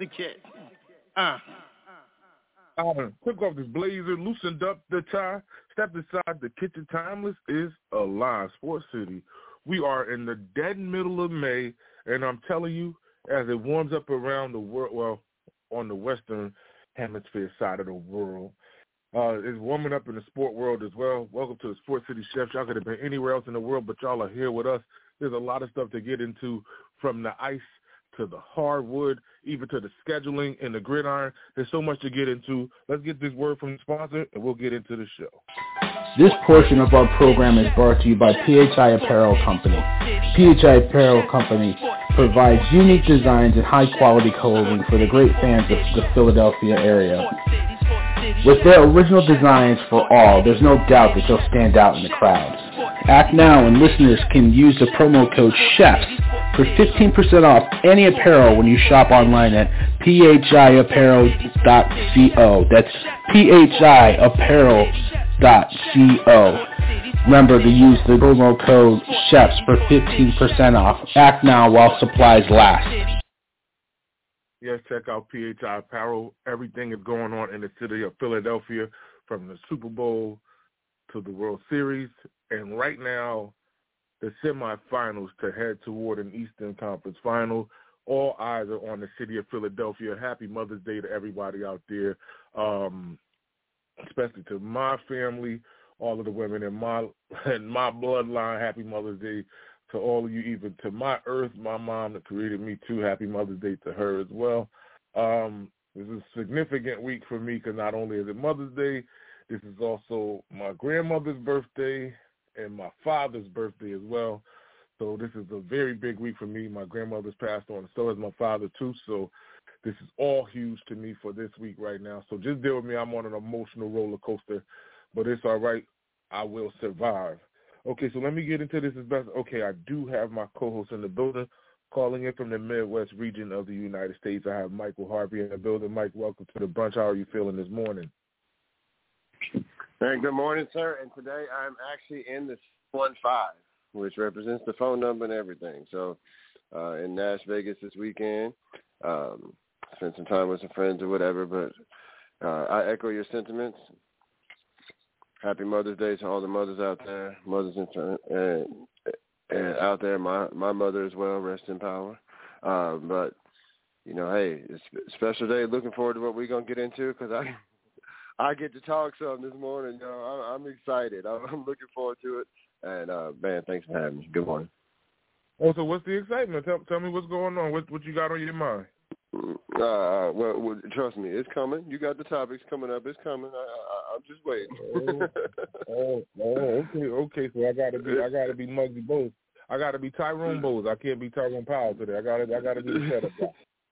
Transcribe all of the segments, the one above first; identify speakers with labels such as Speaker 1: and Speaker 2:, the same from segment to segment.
Speaker 1: Connecticut. Uh.
Speaker 2: Alvin, took off this blazer, loosened up the tie, stepped aside. The kitchen timeless is alive. Sports City. We are in the dead middle of May, and I'm telling you, as it warms up around the world, well, on the western hemisphere side of the world, uh, it's warming up in the sport world as well. Welcome to the Sports City Chefs. Y'all could have been anywhere else in the world, but y'all are here with us. There's a lot of stuff to get into from the ice to the hardwood, even to the scheduling and the gridiron. There's so much to get into. Let's get this word from the sponsor, and we'll get into the show.
Speaker 3: This portion of our program is brought to you by PHI Apparel Company. PHI Apparel Company provides unique designs and high-quality clothing for the great fans of the Philadelphia area. With their original designs for all, there's no doubt that they'll stand out in the crowd. Act now and listeners can use the promo code CHEFS for 15% off any apparel when you shop online at phiapparel.co. That's phiapparel.co. Remember to use the promo code CHEFS for 15% off. Act now while supplies last.
Speaker 2: Yes, check out PHI Apparel. Everything is going on in the city of Philadelphia from the Super Bowl to the World Series. And right now, the semifinals to head toward an Eastern Conference final. All eyes are on the city of Philadelphia. Happy Mother's Day to everybody out there, um, especially to my family, all of the women in my in my bloodline. Happy Mother's Day to all of you, even to my earth, my mom that created me too. Happy Mother's Day to her as well. Um, this is a significant week for me because not only is it Mother's Day, this is also my grandmother's birthday and my father's birthday as well. So this is a very big week for me. My grandmother's passed on, so has my father too. So this is all huge to me for this week right now. So just deal with me. I'm on an emotional roller coaster, but it's all right. I will survive. Okay, so let me get into this as best. Okay, I do have my co-host in the building, calling in from the Midwest region of the United States. I have Michael Harvey in the building. Mike, welcome to the brunch. How are you feeling this morning?
Speaker 4: Hey, good morning, sir. And today I'm actually in the one five, which represents the phone number and everything. So, uh, in Nash Vegas this weekend, um, spent some time with some friends or whatever. But uh, I echo your sentiments. Happy Mother's Day to all the mothers out there, mothers and and, and out there. My my mother as well. Rest in power. Uh, but you know, hey, it's a special day. Looking forward to what we're gonna get into because I I get to talk some this morning. You know, I'm, I'm excited. I'm, I'm looking forward to it. And uh, man, thanks for having me. Good morning.
Speaker 2: Oh, so what's the excitement? Tell, tell me what's going on. What what you got on your mind?
Speaker 4: Uh, well, well, trust me, it's coming. You got the topics coming up. It's coming. I, I, I'm just waiting.
Speaker 2: oh, oh, okay, okay. So I gotta be, I gotta be Muggsy Bogues. I gotta be Tyrone Bogues. I can't be Tyrone Powell today. I gotta, I gotta be the setup guy.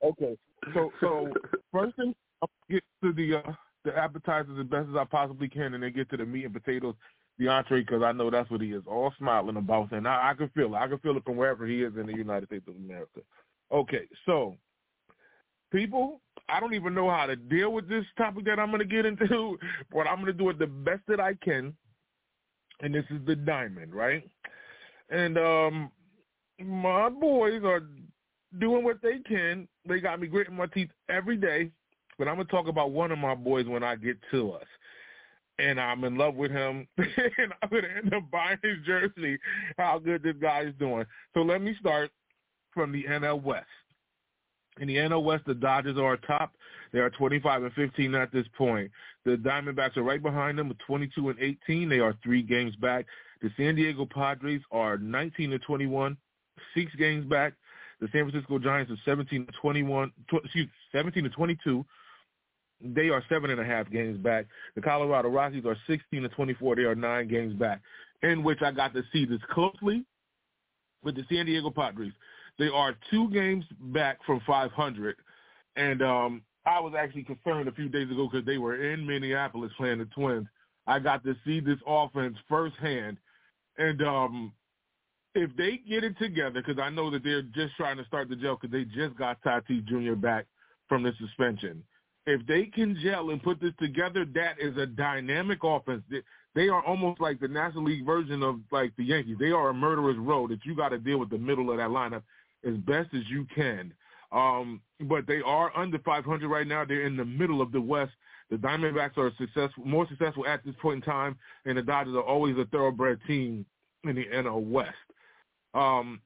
Speaker 2: Okay. So, so first thing, I'll get to the uh, the appetizers as best as I possibly can, and then get to the meat and potatoes, the entree, because I know that's what he is all smiling about, and I, I can feel it. I can feel it from wherever he is in the United States of America. Okay, so people, I don't even know how to deal with this topic that I'm going to get into, but I'm going to do it the best that I can. And this is the diamond, right? And um, my boys are doing what they can. They got me gritting my teeth every day. But I'm gonna talk about one of my boys when I get to us. And I'm in love with him, and I'm gonna end up buying his jersey. How good this guy is doing. So let me start from the NL West. In the NL West, the Dodgers are top. They are 25 and 15 at this point. The Diamondbacks are right behind them with 22 and 18. They are three games back. The San Diego Padres are 19 and 21, six games back. The San Francisco Giants are 17 to 21, tw- excuse, 17 to 22. They are seven and a half games back. The Colorado Rockies are 16 to 24. They are nine games back, in which I got to see this closely with the San Diego Padres. They are two games back from 500, and um, I was actually concerned a few days ago because they were in Minneapolis playing the Twins. I got to see this offense firsthand, and um, if they get it together, because I know that they're just trying to start the gel because they just got Tatis Jr. back from the suspension. If they can gel and put this together, that is a dynamic offense. They are almost like the National League version of like the Yankees. They are a murderer's row that you got to deal with the middle of that lineup as best as you can. Um, but they are under 500 right now. They're in the middle of the West. The Diamondbacks are successful, more successful at this point in time, and the Dodgers are always a thoroughbred team in the NL West. Um,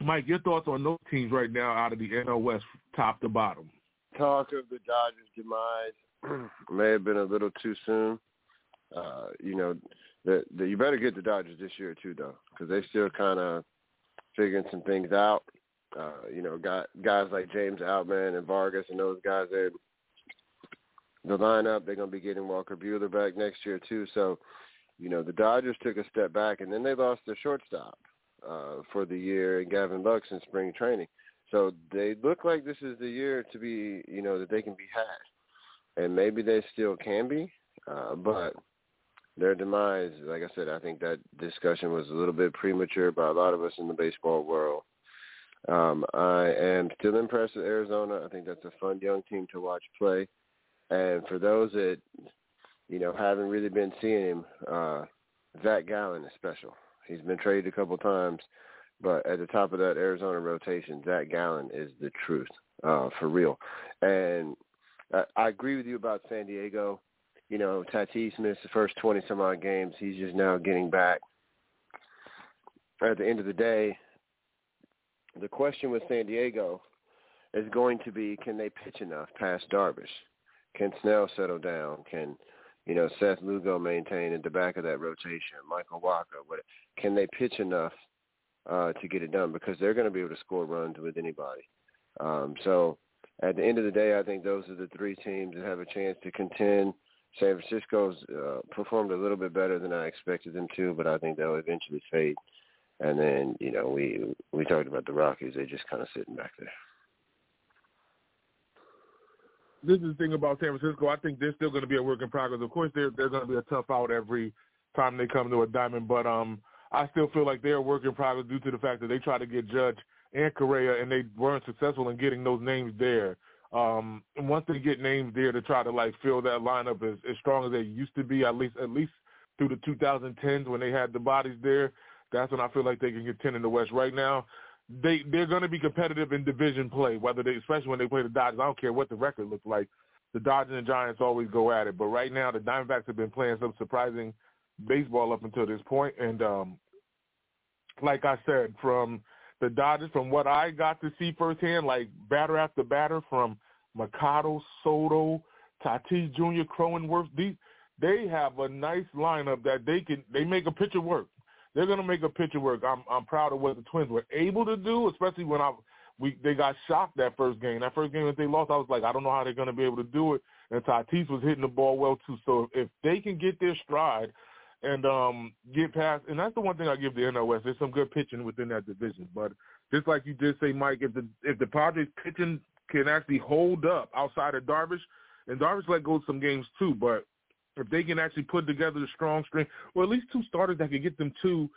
Speaker 2: Mike, your thoughts on those teams right now out of the NL West, top to bottom?
Speaker 4: Talk of the Dodgers' demise may have been a little too soon. Uh, you know, the, the, you better get the Dodgers this year too, though, because they still kind of figuring some things out. Uh, you know, got guys like James Outman and Vargas and those guys there. The lineup, they're going to be getting Walker Buehler back next year too. So, you know, the Dodgers took a step back, and then they lost their shortstop uh, for the year in Gavin Lux in spring training. So they look like this is the year to be, you know, that they can be had, and maybe they still can be, uh, but their demise, like I said, I think that discussion was a little bit premature by a lot of us in the baseball world. Um, I am still impressed with Arizona. I think that's a fun young team to watch play. And for those that, you know, haven't really been seeing him, uh, Zach Gallen is special. He's been traded a couple times, but at the top of that Arizona rotation, Zach Gallen is the truth, uh, for real. And I, I agree with you about San Diego. You know, Tatis missed the first 20 some odd games. He's just now getting back. At the end of the day, the question with San Diego is going to be can they pitch enough past Darvish? Can Snell settle down? Can you know Seth Lugo maintain at the back of that rotation? Michael Wacha? what can they pitch enough uh, to get it done? Because they're going to be able to score runs with anybody. Um, so at the end of the day, I think those are the three teams that have a chance to contend. San Francisco's uh, performed a little bit better than I expected them to, but I think they'll eventually fade. And then, you know, we we talked about the Rockies; they're just kind of sitting back there.
Speaker 2: This is the thing about San Francisco. I think they're still going to be a work in progress. Of course, they're they're going to be a tough out every time they come to a diamond, but um, I still feel like they're a work in progress due to the fact that they tried to get Judge and Correa, and they weren't successful in getting those names there. Um, and once they get names there to try to like fill that lineup as, as strong as they used to be, at least at least through the 2010s when they had the bodies there, that's when I feel like they can contend in the West. Right now, they they're going to be competitive in division play, whether they especially when they play the Dodgers. I don't care what the record looks like. The Dodgers and Giants always go at it, but right now the Diamondbacks have been playing some surprising baseball up until this point, and um, like I said, from the Dodgers, from what I got to see firsthand, like batter after batter, from Machado, Soto, Tatis Jr., Cronenworth, these they have a nice lineup that they can they make a pitcher work. They're gonna make a pitcher work. I'm I'm proud of what the Twins were able to do, especially when I we they got shocked that first game. That first game that they lost, I was like, I don't know how they're gonna be able to do it. And Tatis was hitting the ball well too. So if they can get their stride and um get past and that's the one thing I give the NL West. There's some good pitching within that division. But just like you did say, Mike, if the if the Padres pitching can actually hold up outside of Darvish, and Darvish let go of some games too, but if they can actually put together a strong string, or at least two starters that can get them to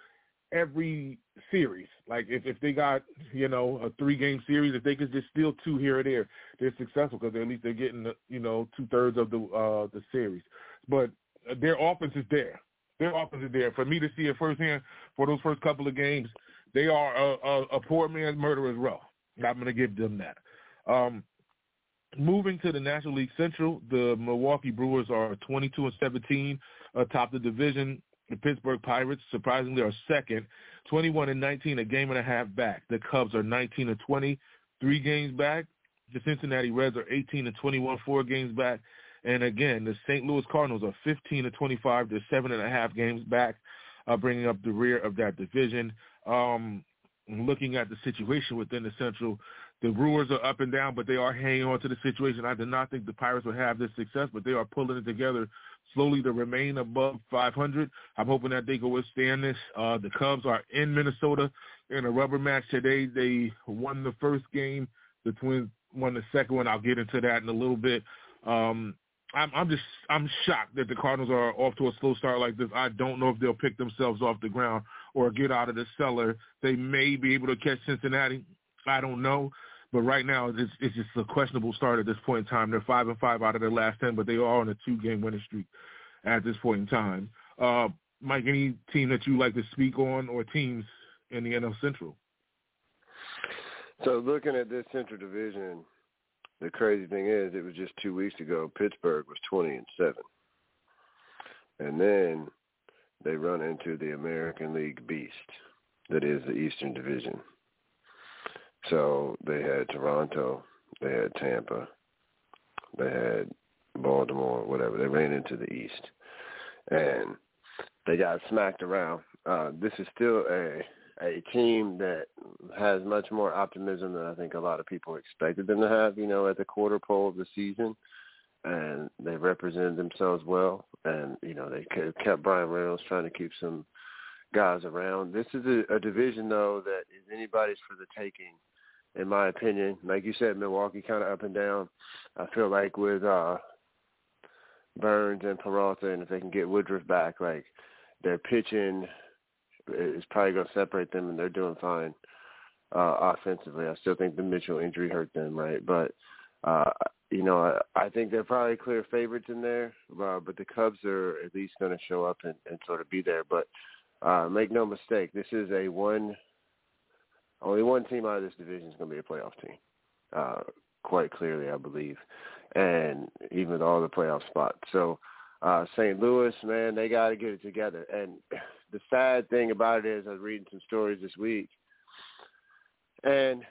Speaker 2: every series. Like if if they got you know a three game series, if they could just steal two here or there, they're successful because at least they're getting you know two thirds of the uh the series. But their offense is there. Their offense is there. For me to see it firsthand for those first couple of games, they are a, a, a poor man's murderer's row. I'm going to give them that. Um, moving to the National League Central, the Milwaukee Brewers are 22 and 17 atop the division. The Pittsburgh Pirates, surprisingly, are second, 21 and 19, a game and a half back. The Cubs are 19 and 20, three games back. The Cincinnati Reds are 18 and 21, four games back. And again, the St. Louis Cardinals are 15 to 25, they're seven and a half games back, uh, bringing up the rear of that division. Um, looking at the situation within the Central, the Brewers are up and down, but they are hanging on to the situation. I did not think the Pirates would have this success, but they are pulling it together slowly to remain above 500. I'm hoping that they can withstand this. Uh, the Cubs are in Minnesota in a rubber match today. They won the first game. The Twins won the second one. I'll get into that in a little bit. Um, I'm, I'm just I'm shocked that the Cardinals are off to a slow start like this. I don't know if they'll pick themselves off the ground or get out of the cellar. They may be able to catch Cincinnati. I don't know. But right now, it's, it's just a questionable start at this point in time. They're five and five out of their last ten, but they are on a two-game winning streak at this point in time. Uh, Mike, any team that you like to speak on, or teams in the NL Central?
Speaker 4: So, looking at this Central Division, the crazy thing is, it was just two weeks ago. Pittsburgh was twenty and seven, and then they run into the American League beast that is the Eastern Division. So they had Toronto, they had Tampa, they had Baltimore, whatever. They ran into the East, and they got smacked around. Uh, this is still a a team that has much more optimism than I think a lot of people expected them to have. You know, at the quarter pole of the season, and they represented themselves well. And you know, they kept Bryan Reynolds trying to keep some guys around. This is a, a division though that is anybody's for the taking in my opinion. Like you said, Milwaukee kind of up and down. I feel like with uh Burnes and Peralta, and if they can get Woodruff back, like their pitching is probably going to separate them, and they're doing fine uh offensively. I still think the Mitchell injury hurt them, right? But uh you know, I, I think they're probably clear favorites in there, uh, but the Cubs are at least going to show up and, and sort of be there. But uh, make no mistake, this is a one only one team out of this division is going to be a playoff team, uh, quite clearly, I believe, and even with all the playoff spots. So uh, St. Louis, man, they got to get it together. And the sad thing about it is, I was reading some stories this week, and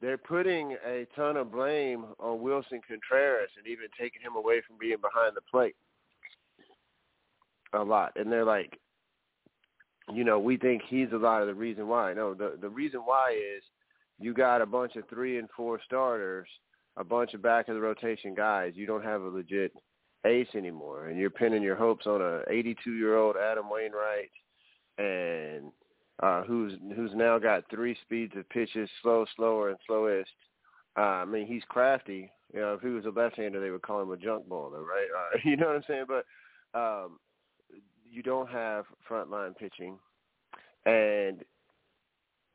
Speaker 4: they're putting a ton of blame on Willson Contreras and even taking him away from being behind the plate a lot. And they're like, you know, we think he's a lot of the reason why. No, the the reason why is you got a bunch of three and four starters, a bunch of back of the rotation guys. You don't have a legit ace anymore, and you're pinning your hopes on a 82 year old Adam Wainwright, and uh, who's who's now got three speeds of pitches, slow, slower, and slowest. Uh, I mean, he's crafty. You know, if he was a left-hander, they would call him a junk baller, right? Uh, you know what I'm saying? But um, you don't have frontline pitching, and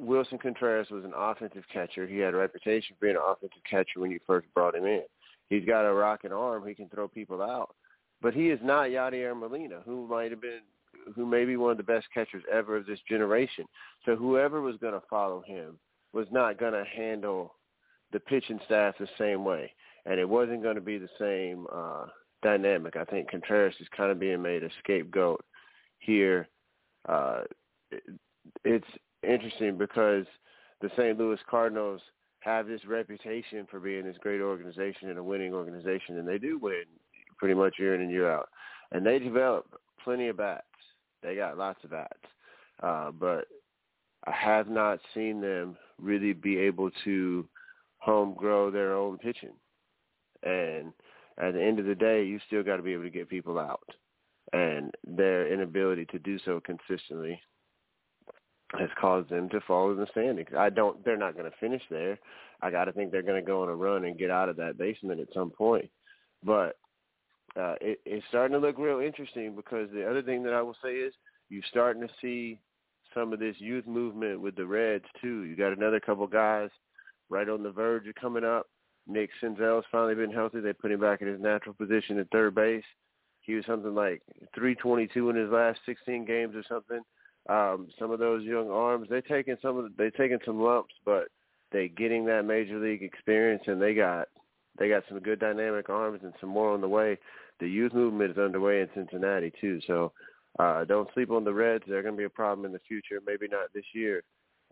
Speaker 4: Willson Contreras was an offensive catcher. He had a reputation for being an offensive catcher when you first brought him in. He's got a rocking arm. He can throw people out, but he is not Yadier Molina, who might have been, who may be one of the best catchers ever of this generation. So whoever was going to follow him was not going to handle the pitching staff the same way, and it wasn't going to be the same. uh dynamic. I think Contreras is kind of being made a scapegoat here. Uh, it, it's interesting because the St. Louis Cardinals have this reputation for being this great organization and a winning organization, and they do win pretty much year in and year out. And they develop plenty of bats. They got lots of bats. Uh, but I have not seen them really be able to home grow their own pitching. And at the end of the day, you still got to be able to get people out. And their inability to do so consistently has caused them to fall in the standings. I don't. They're not going to finish there. I got to think they're going to go on a run and get out of that basement at some point. But uh, it, it's starting to look real interesting because the other thing that I will say is you're starting to see some of this youth movement with the Reds too. You got another couple guys right on the verge of coming up. Nick Senzel's finally been healthy. They put him back in his natural position at third base. He was something like 322 in his last 16 games or something. Um, some of those young arms, they're taking some of the, they're taking some lumps, but they getting that major league experience, and they got they got some good dynamic arms and some more on the way. The youth movement is underway in Cincinnati too, so uh, don't sleep on the Reds. They're going to be a problem in the future. Maybe not this year.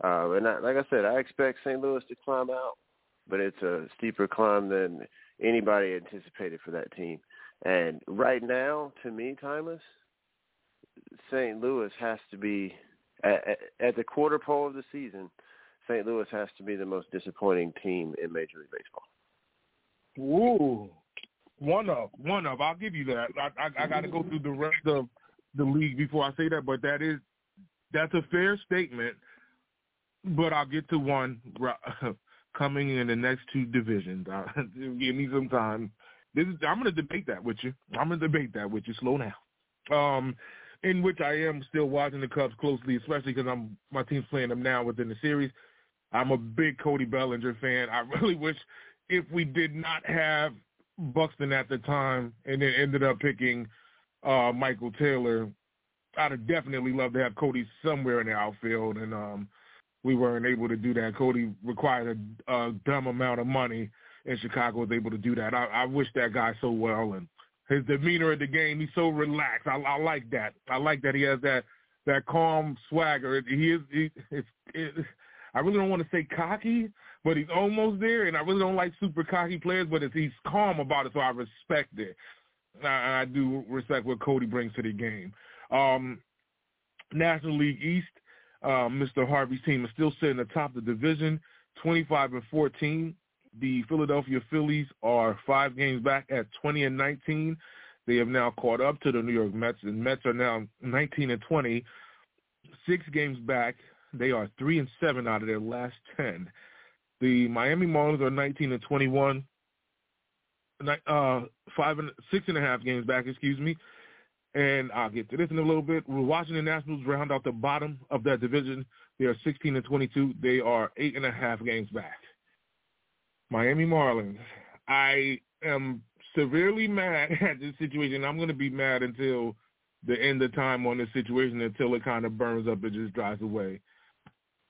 Speaker 4: Uh, and I, like I said, I expect St. Louis to climb out, but it's a steeper climb than anybody anticipated for that team. And right now, to me, Tymeless, St. Louis has to be at, at, at the quarter pole of the season. St. Louis has to be the most disappointing team in Major League Baseball.
Speaker 2: Ooh, one of one of. I'll give you that. I I, I got to go through the rest of the league before I say that, but that is that's a fair statement. But I'll get to one coming in the next two divisions. give me some time. This is, I'm going to debate that with you. I'm going to debate that with you. Slow down. Um, in which I am still watching the Cubs closely, especially because I'm my team's playing them now within the series. I'm a big Cody Bellinger fan. I really wish if we did not have Buxton at the time and then ended up picking uh, Michael Taylor, I'd have definitely loved to have Cody somewhere in the outfield, and um, we weren't able to do that. Cody required a, a dumb amount of money, and Chicago was able to do that. I, I wish that guy so well, and his demeanor at the game, he's so relaxed. I, I like that. I like that he has that that calm swagger. He is. He, it's, it, I really don't want to say cocky, but he's almost there. And I really don't like super cocky players, but he's calm about it, so I respect it. I, I do respect what Cody brings to the game. Um, National League East, uh, Mr. Harvey's team is still sitting atop the division, 25 and 14. The Philadelphia Phillies are five games back at 20 and 19. They have now caught up to the New York Mets, and Mets are now 19 and 20, six games back. They are three and seven out of their last 10. The Miami Marlins are 19 and 21, uh, five and six and a half games back, excuse me. And I'll get to this in a little bit. We're Washington Nationals round out the bottom of that division. They are 16 and 22. They are eight and a half games back. Miami Marlins. I am severely mad at this situation. I'm going to be mad until the end of time on this situation until it kind of burns up and just dries away.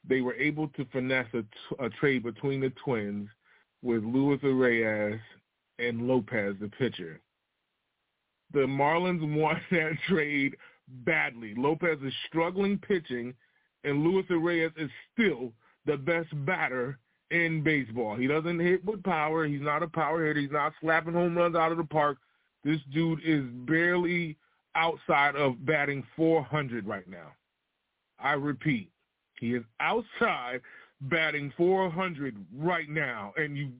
Speaker 2: They were able to finesse a, a trade between the Twins with Luis Arraez and Lopez, the pitcher. The Marlins want that trade badly. Lopez is struggling pitching, and Luis Arraez is still the best batter in baseball. He doesn't hit with power. He's not a power hitter. He's not slapping home runs out of the park. This dude is barely outside of batting 400 right now. I repeat, he is outside batting 400 right now. And you,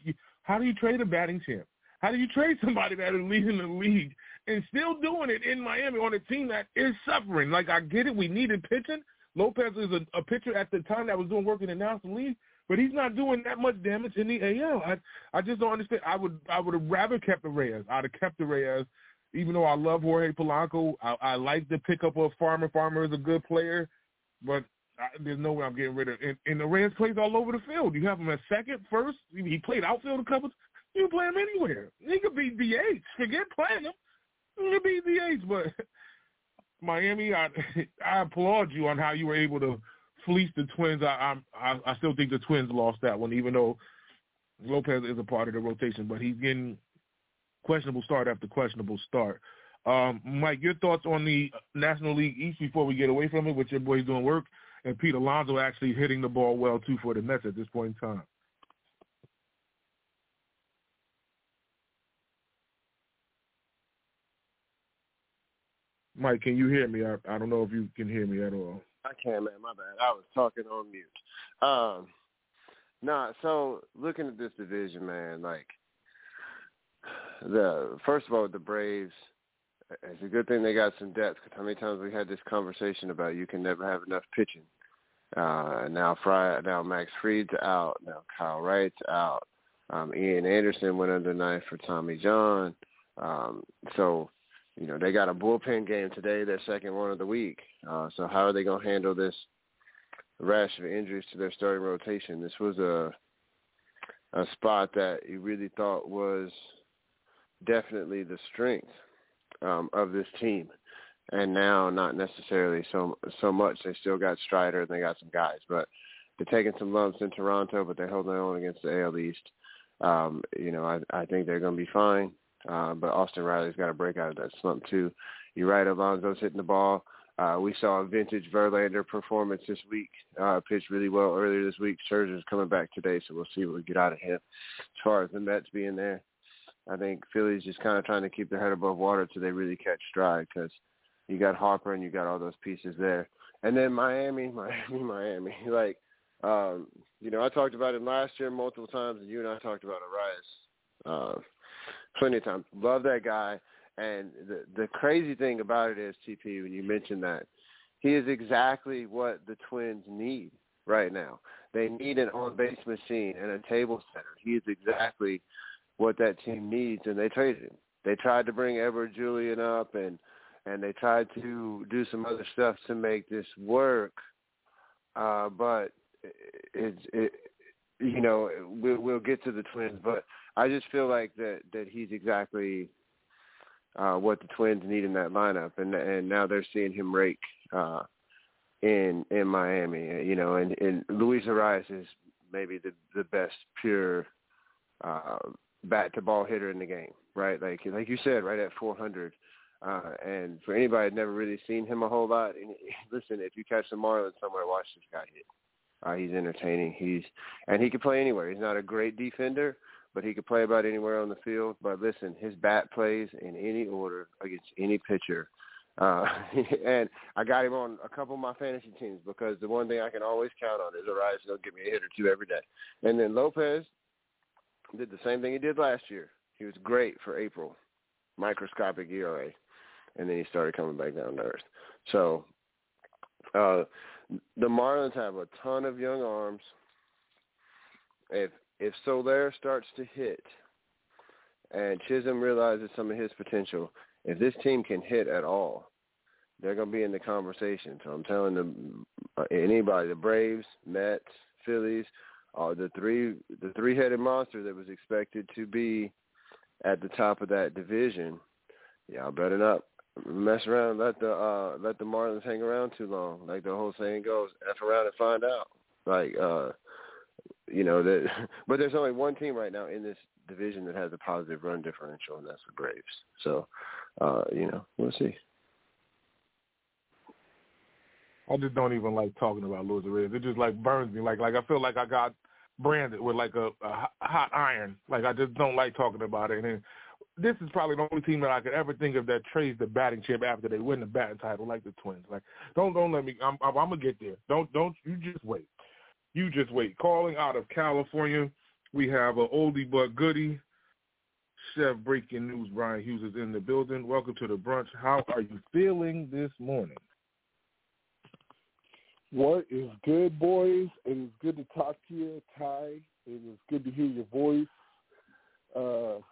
Speaker 2: how do you trade a batting champ? How do you trade somebody that is leading the league and still doing it in Miami on a team that is suffering? Like I get it, we needed pitching. Lopez is a, a pitcher at the time that was doing work in the National League, but he's not doing that much damage in the AL. I I just don't understand. I would I would have rather kept Arraez. I'd have kept Arraez, even though I love Jorge Polanco. I, I like the pickup of Farmer. Farmer is a good player, but I, there's no way I'm getting rid of. And, and Arraez plays all over the field. You have him at second, first. He played outfield a couple. You can play him anywhere. He could be DH. Forget playing him. He could be DH. But Miami, I I applaud you on how you were able to fleece the Twins. I I I still think the Twins lost that one, even though Lopez is a part of the rotation, but he's getting questionable start after questionable start. Um, Mike, your thoughts on the National League East before we get away from it, with your boys doing work, and Pete Alonso actually hitting the ball well too for the Mets at this point in time. Mike, can you hear me? I, I don't know if you can hear me at all.
Speaker 4: I can, man. My bad. I was talking on mute. Um, nah. So looking at this division, man, like the first of all, the Braves. It's a good thing they got some depth. Cause how many times we had this conversation about you can never have enough pitching. Uh, now Fry, now Max Fried's out. Now Kyle Wright's out. Um, Ian Anderson went under knife for Tommy John. Um, so you know, they got a bullpen game today, their second one of the week. Uh, so how are they going to handle this rash of injuries to their starting rotation. This was a a spot that you really thought was definitely the strength um, of this team, and now not necessarily so so much. They still got Strider and they got some guys, but they're taking some lumps in Toronto, but they're holding on against the AL East. Um, you know, I, I think they're going to be fine. Uh, but Austin Riley's got to break out of that slump too. You're right, Alonso's hitting the ball. Uh, we saw a vintage Verlander performance this week. Uh, pitched really well earlier this week. Scherzer's coming back today, so we'll see what we get out of him. As far as the Mets being there, I think Philly's just kind of trying to keep their head above water until they really catch stride because you got Harper and you got all those pieces there. And then Miami, Miami, Miami. Like, um, you know, I talked about it last year multiple times, and you and I talked about it, Arraez, uh, plenty of times. Love that guy. And the the crazy thing about it is, TP, when you mentioned that, he is exactly what the Twins need right now. They need an on base machine and a table setter. He is exactly what that team needs, and they traded him. They tried to bring Edouard Julien up, and and they tried to do some other stuff to make this work, uh, but it's it, you know we'll we'll get to the Twins, but I just feel like that that he's exactly uh, what the Twins need in that lineup, and and now they're seeing him rake uh, in in Miami. You know, and, and Luis Arraez is maybe the the best pure uh, bat to ball hitter in the game, right? Like like you said, right at 400. Uh, and for anybody that never really seen him a whole lot, and listen, if you catch the Marlins somewhere, watch this guy hit. Uh, he's entertaining. He's and he can play anywhere. He's not a great defender, but he could play about anywhere on the field. But listen, his bat plays in any order against any pitcher. Uh, and I got him on a couple of my fantasy teams because the one thing I can always count on is Arraez will give me a hit or two every day. And then Lopez did the same thing he did last year. He was great for April, microscopic ERA, and then he started coming back down to earth. So uh, the Marlins have a ton of young arms. If if Soler starts to hit and Chisholm realizes some of his potential, if this team can hit at all, they're going to be in the conversation. So I'm telling uh, anybody, the Braves, Mets, Phillies, uh, the three the three headed monster that was expected to be at the top of that division, y'all better not mess around let the uh let the Marlins hang around too long. Like the whole saying goes, F around and find out. Like uh you know that but there's only one team right now in this division that has a positive run differential and that's the Braves. So uh, you know, we'll see.
Speaker 2: I just don't even like talking about Luis Arraez. It just like burns me. Like like I feel like I got branded with like a, a hot iron. Like I just don't like talking about it. And this is probably the only team that I could ever think of that trades the batting chip after they win the batting title, like the Twins. Like don't don't let me. I'm I'm, I'm gonna get there. Don't don't you just wait. You just wait. Calling out of California, we have a oldie but goodie. Chef Breaking News, Brian Hughes is in the building. Welcome to the brunch. How are you feeling this morning?
Speaker 1: What is good, boys? It is good to talk to you, Ty. It is good to hear your voice. Uh,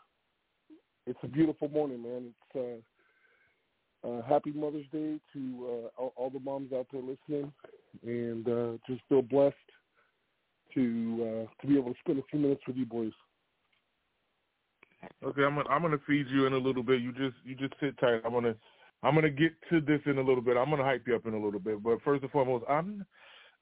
Speaker 1: it's a beautiful morning, man. It's uh, uh, happy Mother's Day to uh, all, all, the moms out there listening, and uh, just feel blessed to uh, to be able to spend a few minutes with you boys.
Speaker 2: Okay, I'm gonna, I'm gonna feed you in a little bit. You just you just sit tight. I'm gonna I'm gonna get to this in a little bit. I'm gonna hype you up in a little bit. But first and foremost, I'm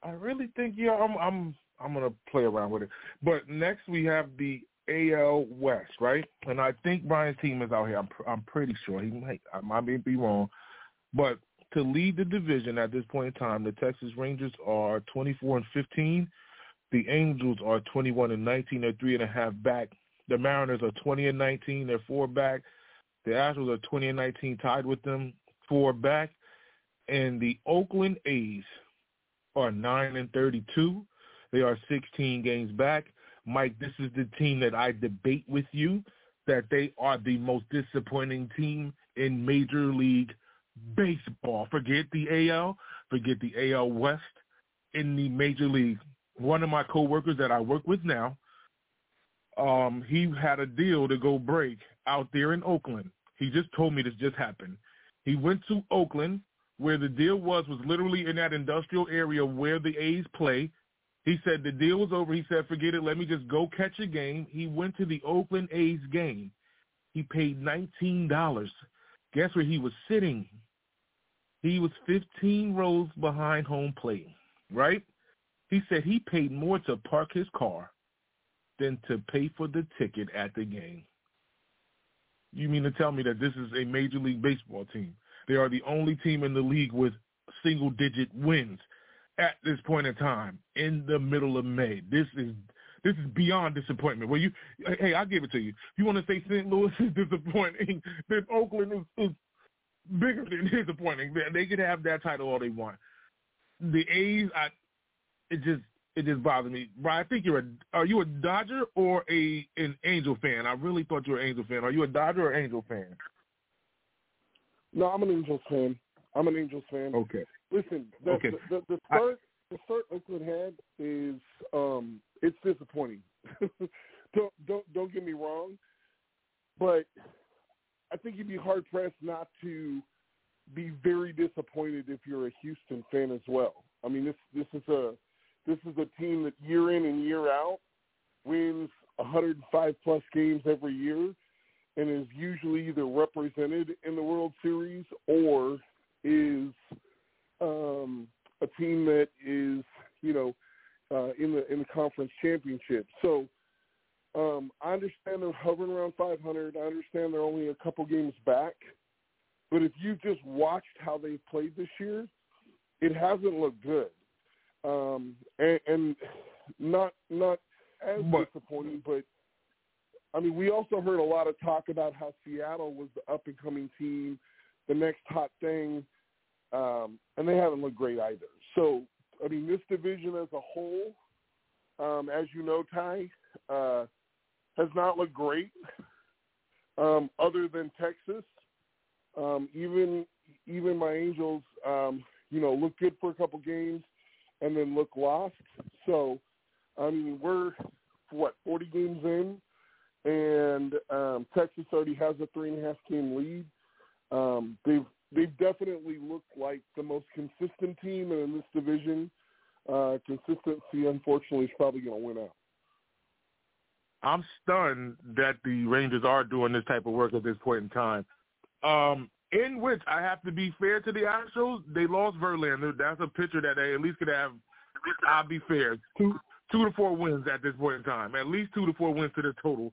Speaker 2: I really think yeah I'm I'm I'm gonna play around with it. But next we have the AL West, right? And I think Brian's team is out here. I'm I'm pretty sure he might I might be wrong, but to lead the division at this point in time, the Texas Rangers are 24 and 15 the Angels are 21 and 19. They're three and a half back. The Mariners are 20 and 19. They're four back. The Astros are 20 and 19, tied with them, four back. And the Oakland A's are 9 and 32. They are 16 games back. Mike, this is the team that I debate with you that they are the most disappointing team in Major League Baseball. Forget the AL, forget the AL West in the Major League one of my coworkers that I work with now, um, he had a deal to go break out there in Oakland. He just told me this just happened. He went to Oakland where the deal was was literally in that industrial area where the A's play. He said the deal was over. He said, forget it. Let me just go catch a game. He went to the Oakland A's game. He paid $19. Guess where he was sitting? He was 15 rows behind home plate, right? He said he paid more to park his car than to pay for the ticket at the game. You mean to tell me that this is a Major League Baseball team? They are the only team in the league with single-digit wins at this point in time in the middle of May. This is this is beyond disappointment. Well, you, hey, I'll give it to you. You want to say St. Louis is disappointing? Then Oakland is, is bigger than disappointing. They could have that title all they want. The A's, I, it just it just bothers me. Brian, I think you're a are you a Dodger or a an Angel fan? I really thought you were an Angel fan. Are you a Dodger or Angel fan?
Speaker 1: No, I'm an Angels fan. I'm an Angels fan.
Speaker 2: Okay.
Speaker 1: Listen, the
Speaker 2: Okay.
Speaker 1: the, the, the start the start Oakland had is um it's disappointing. don't don't don't get me wrong, but I think you'd be hard pressed not to be very disappointed if you're a Houston fan as well. I mean this this is a this is a team that year in and year out wins 105 plus games every year and is usually either represented in the World Series or is um, a team that is, you know, uh, in the in the conference championship. So um, I understand they're hovering around 500. I understand they're only a couple games back, but if you just watched how they've played this year, it hasn't looked good, um, and, and not not as
Speaker 2: But-
Speaker 1: disappointing, but I mean, we also heard a lot of talk about how Seattle was the up and coming team, the next hot thing, um, and they haven't looked great either. So, I mean, this division as a whole, um, as you know, Ty, uh, has not looked great. Um, other than Texas, um, even even my Angels, um, you know, look good for a couple games, and then look lost. So, I mean, we're what forty games in and um, Texas already has a three and a half game lead. Um, they've they've definitely looked like the most consistent team, and in this division, uh, consistency unfortunately is probably going to win out.
Speaker 2: I'm stunned that the Rangers are doing this type of work at this point in time. Um, in which I have to be fair to the Astros, they lost Verlander. That's a pitcher that they at least could have. I'll be fair, two two to four wins at this point in time. At least two to four wins to the total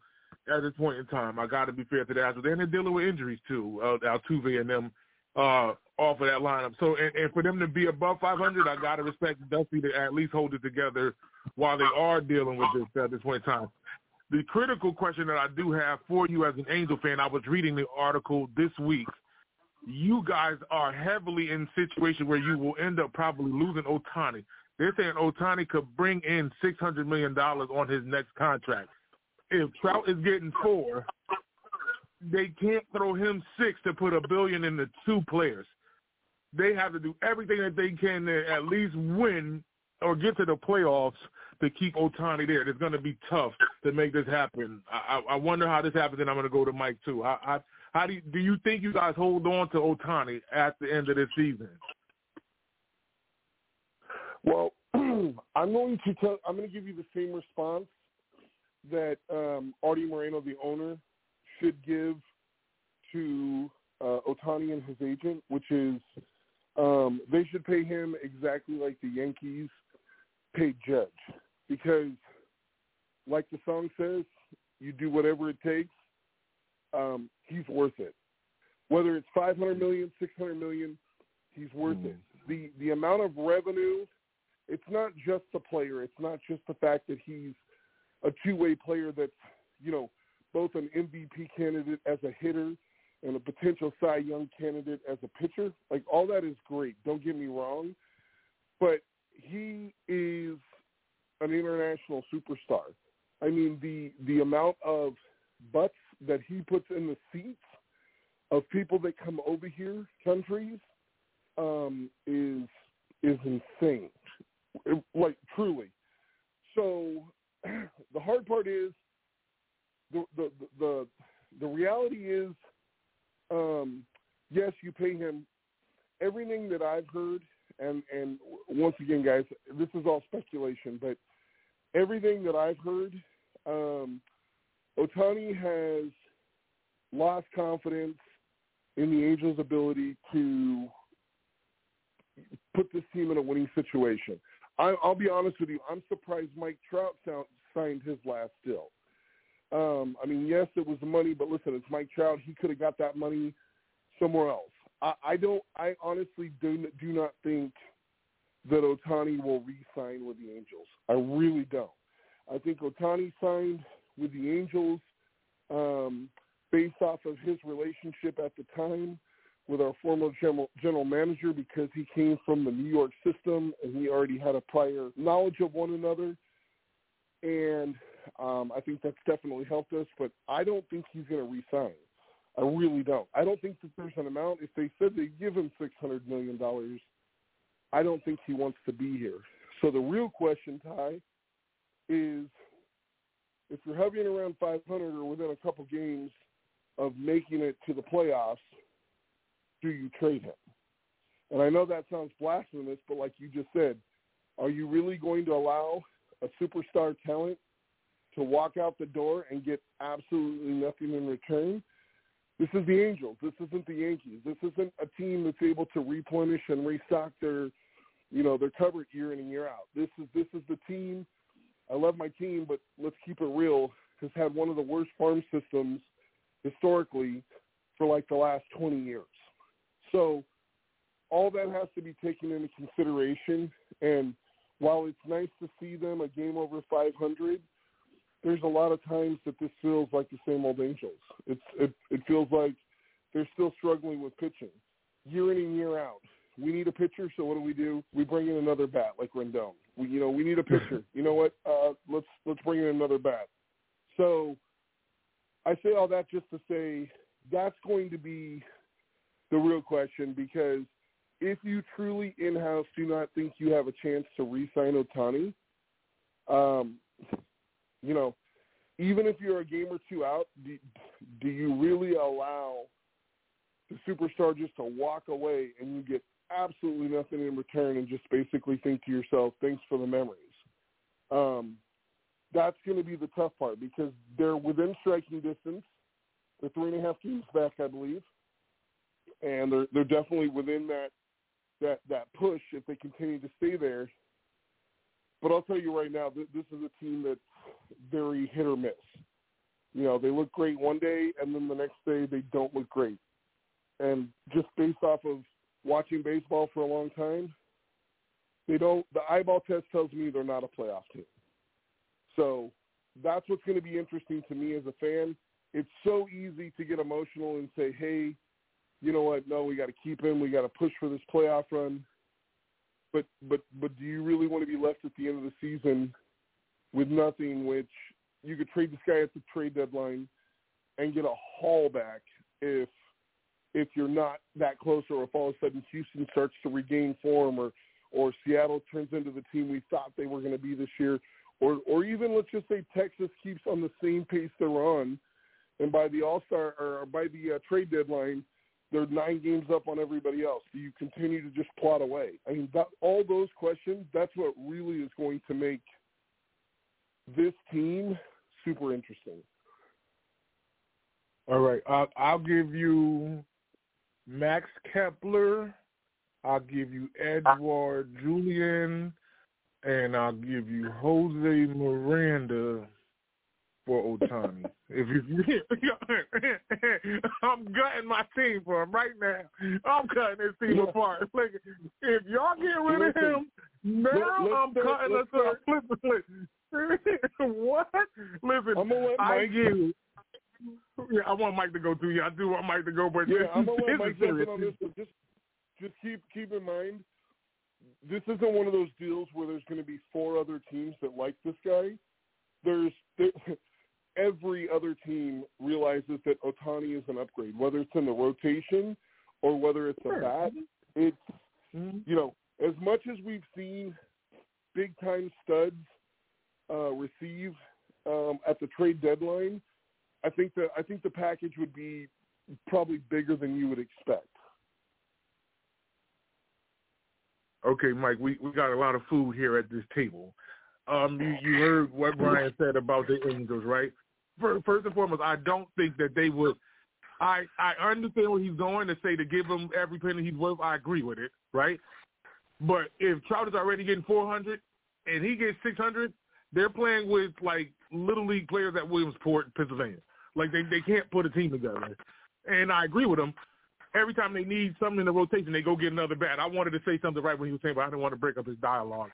Speaker 2: at this point in time. I got to be fair to the Astros, and they're dealing with injuries too. Uh, Altuve and them uh, off of that lineup. So, and, and for them to be above 500, I got to respect Dusty to at least hold it together while they are dealing with this at this point in time. The critical question that I do have for you as an Angel fan, I was reading the article this week. You guys are heavily in situation where you will end up probably losing Ohtani. They're saying Ohtani could bring in six hundred million dollars on his next contract. If Trout is getting four, they can't throw him six to put a billion in the two players. They have to do everything that they can to at least win or get to the playoffs to keep Ohtani there. It's going to be tough to make this happen. I, I wonder how this happens, and I'm going to go to Mike too. How do you, do you think you guys hold on to Ohtani at the end of this season?
Speaker 1: Well, I'm going to tell. I'm going to give you the same response that um, Artie Moreno, the owner, should give to uh, Ohtani and his agent, which is um, they should pay him exactly like the Yankees paid Judge, because, like the song says, you do whatever it takes. Um, he's worth it. Whether it's 500 million, 600 million, he's worth it. The the amount of revenue it's not just the player. It's not just the fact that he's a two-way player that's, you know, both an MVP candidate as a hitter and a potential Cy Young candidate as a pitcher. Like all that is great. Don't get me wrong, but he is an international superstar. I mean, the the amount of butts that he puts in the seats of people that come over here, countries, um, is is insane like truly. So the hard part is the the the the reality is, um, yes, you pay him everything that I've heard, and and once again, guys, this is all speculation, but everything that I've heard, um, Ohtani has lost confidence in the Angels' ability to put this team in a winning situation. I, I'll be honest with you. I'm surprised Mike Trout sound, signed his last deal. Um, I mean, yes, it was the money, but listen, it's Mike Trout. He could have got that money somewhere else. I, I don't. I honestly do do not think that Ohtani will re-sign with the Angels. I really don't. I think Ohtani signed with the Angels um, based off of his relationship at the time with our former general, general manager because he came from the New York system and he already had a prior knowledge of one another. And um, I think that's definitely helped us, but I don't think he's going to resign. I really don't. I don't think that there's an amount. If they said they give him six hundred million dollars, I don't think he wants to be here. So the real question, Ty, is if you're hovering around 500 or within a couple games of making it to the playoffs, do you trade him? And I know that sounds blasphemous, but like you just said, are you really going to allow a superstar talent to walk out the door and get absolutely nothing in return? This is the Angels. This isn't the Yankees. This isn't a team that's able to replenish and restock their, you know, their cupboard year in and year out. This is this is the team. I love my team, but let's keep it real. Has had one of the worst farm systems historically for like the last 20 years. So all that has to be taken into consideration. And while it's nice to see them a game over 500, there's a lot of times that this feels like the same old Angels. It's it, it feels like they're still struggling with pitching year in and year out. We need a pitcher, so what do we do? We bring in another bat like Rendon. We you know we need a pitcher. You know what? Uh, let's let's bring in another bat. So I say all that just to say that's going to be the real question because if you truly in-house do not think you have a chance to re-sign Ohtani, um, you know, even if you're a game or two out, do, do you really allow the superstar just to walk away and you get absolutely nothing in return and just basically think to yourself, thanks for the memories? Um, that's going to be the tough part because they're within striking distance. They're three and a half games back, I believe, and they're they're definitely within that that that push if they continue to stay there. But I'll tell you right now, this is a team that's very hit or miss. You know, they look great one day, and then the next day they don't look great. And just based off of watching baseball for a long time, they don't. The eyeball test tells me they're not a playoff team. So that's what's going to be interesting to me as a fan. It's so easy to get emotional and say, "Hey, you know what? No, we got to keep him. We got to push for this playoff run." But but but do you really want to be left at the end of the season with nothing? Which you could trade this guy at the trade deadline and get a haul back if if you're not that close, or if all of a sudden Houston starts to regain form, or or Seattle turns into the team we thought they were going to be this year or or even let's just say Texas keeps on the same pace they're on, and by the All Star or by the uh, trade deadline, they're nine games up on everybody else. Do you continue to just plot away? I mean, that, all those questions. That's what really is going to make this team super interesting.
Speaker 2: All right, I'll, I'll give you Max Kepler. I'll give you Edouard Julien, and I'll give you Jose Miranda for Ohtani. if you, I'm gutting my team for him right now. I'm cutting this team apart. Like, if y'all get rid of him, now I'm cutting us up. Listen, what? Listen, I give. Yeah, I want Mike to go too. Yeah, I do want Mike to go, but
Speaker 1: yeah,
Speaker 2: this,
Speaker 1: I'm gonna let Mike jump in on this. But just just keep keep in mind this isn't one of those deals where there's going to be four other teams that like this guy. There's there, every other team realizes that Ohtani is an upgrade, whether it's in the rotation or whether it's a bat. It's
Speaker 2: Mm-hmm.
Speaker 1: you know as much as we've seen big time studs uh, receive um, at the trade deadline, I think that I think the package would be probably bigger than you would expect.
Speaker 2: Okay, Mike, we, we got a lot of food here at this table. Um, you, you heard what Brian said about the Angels, right? First and foremost, I don't think that they would. I I understand where he's going to say to give him every penny he's worth. I agree with it, right? But if Trout is already getting 400 and he gets 600, they're playing with like little league players at Williamsport, Pennsylvania. Like they they can't put a team together. And I agree with him. Every time they need something in the rotation, they go get another bat. I wanted to say something right when he was saying, but I didn't want to break up his dialogue.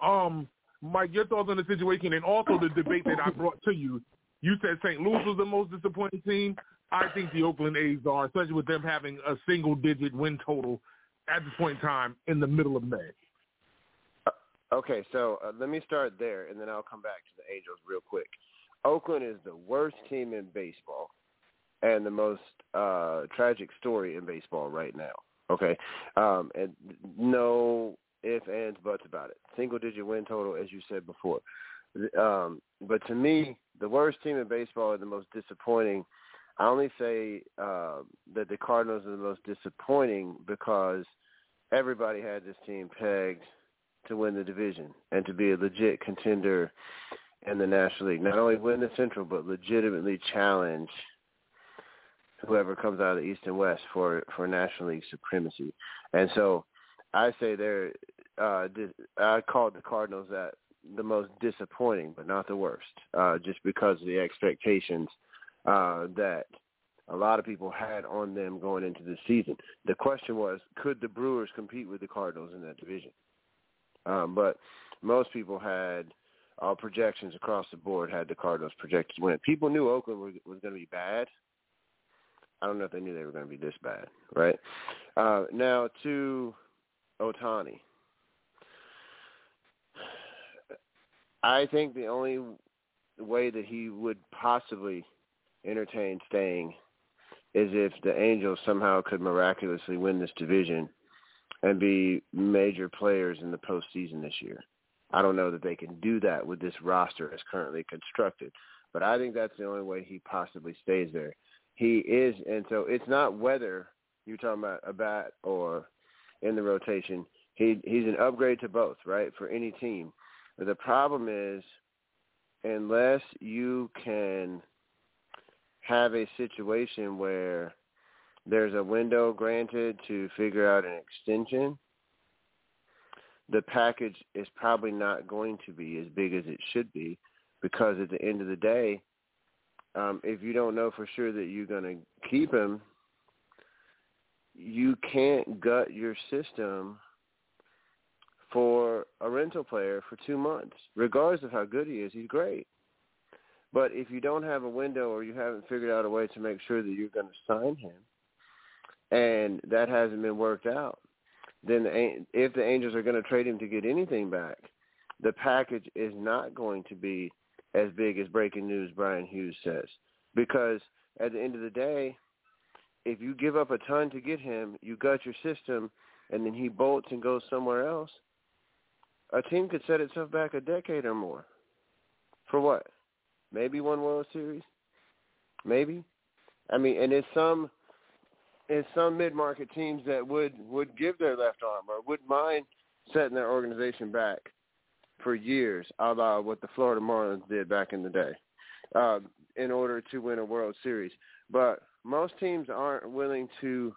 Speaker 2: Um, Mike, your thoughts on the situation and also the debate that I brought to you. You said St. Louis was the most disappointing team. I think the Oakland A's are, especially with them having a single-digit win total at this point in time in the middle of May.
Speaker 4: Okay, so uh, let me start there, and then I'll come back to the Angels real quick. Oakland is the worst team in baseball and the most uh, tragic story in baseball right now. Okay, um, and no ifs, ands, buts about it. Single digit win total, as you said before. Um, but to me, the worst team in baseball and the most disappointing. I only say uh, that the Cardinals are the most disappointing because everybody had this team pegged win the division and to be a legit contender in the National League. Not only win the Central, but legitimately challenge whoever comes out of the East and West for for National League supremacy. And so I say they're uh I called the Cardinals that the most disappointing, but not the worst, uh, just because of the expectations uh, that a lot of people had on them going into the season. The question was, could the Brewers compete with the Cardinals in that division? Um, but most people had all projections across the board had the Cardinals projected to win. People knew Oakland was, was going to be bad, I don't know if they knew they were going to be this bad, right? Uh, now to Ohtani. I think the only way that he would possibly entertain staying is if the Angels somehow could miraculously win this division and be major players in the postseason this year. I don't know that they can do that with this roster as currently constructed, but I think that's the only way he possibly stays there he is, and so it's not whether you're talking about a bat or in the rotation. He he's an upgrade to both, right, for any team. But the problem is, unless you can have a situation where there's a window granted to figure out an extension, the package is probably not going to be as big as it should be because at the end of the day, um, if you don't know for sure that you're going to keep him, you can't gut your system for a rental player for two months, regardless of how good he is. He's great. But if you don't have a window or you haven't figured out a way to make sure that you're going to sign him, and that hasn't been worked out, then the, if the Angels are going to trade him to get anything back, the package is not going to be as big as breaking news Brian Hughes says. Because at the end of the day, if you give up a ton to get him, you gut your system, and then he bolts and goes somewhere else, a team could set itself back a decade or more. For what? Maybe one World Series? Maybe. I mean, and it's some it's some mid market teams that would would give their left arm or wouldn't mind setting their organization back for years, a la what the Florida Marlins did back in the day, uh, in order to win a World Series. But most teams aren't willing to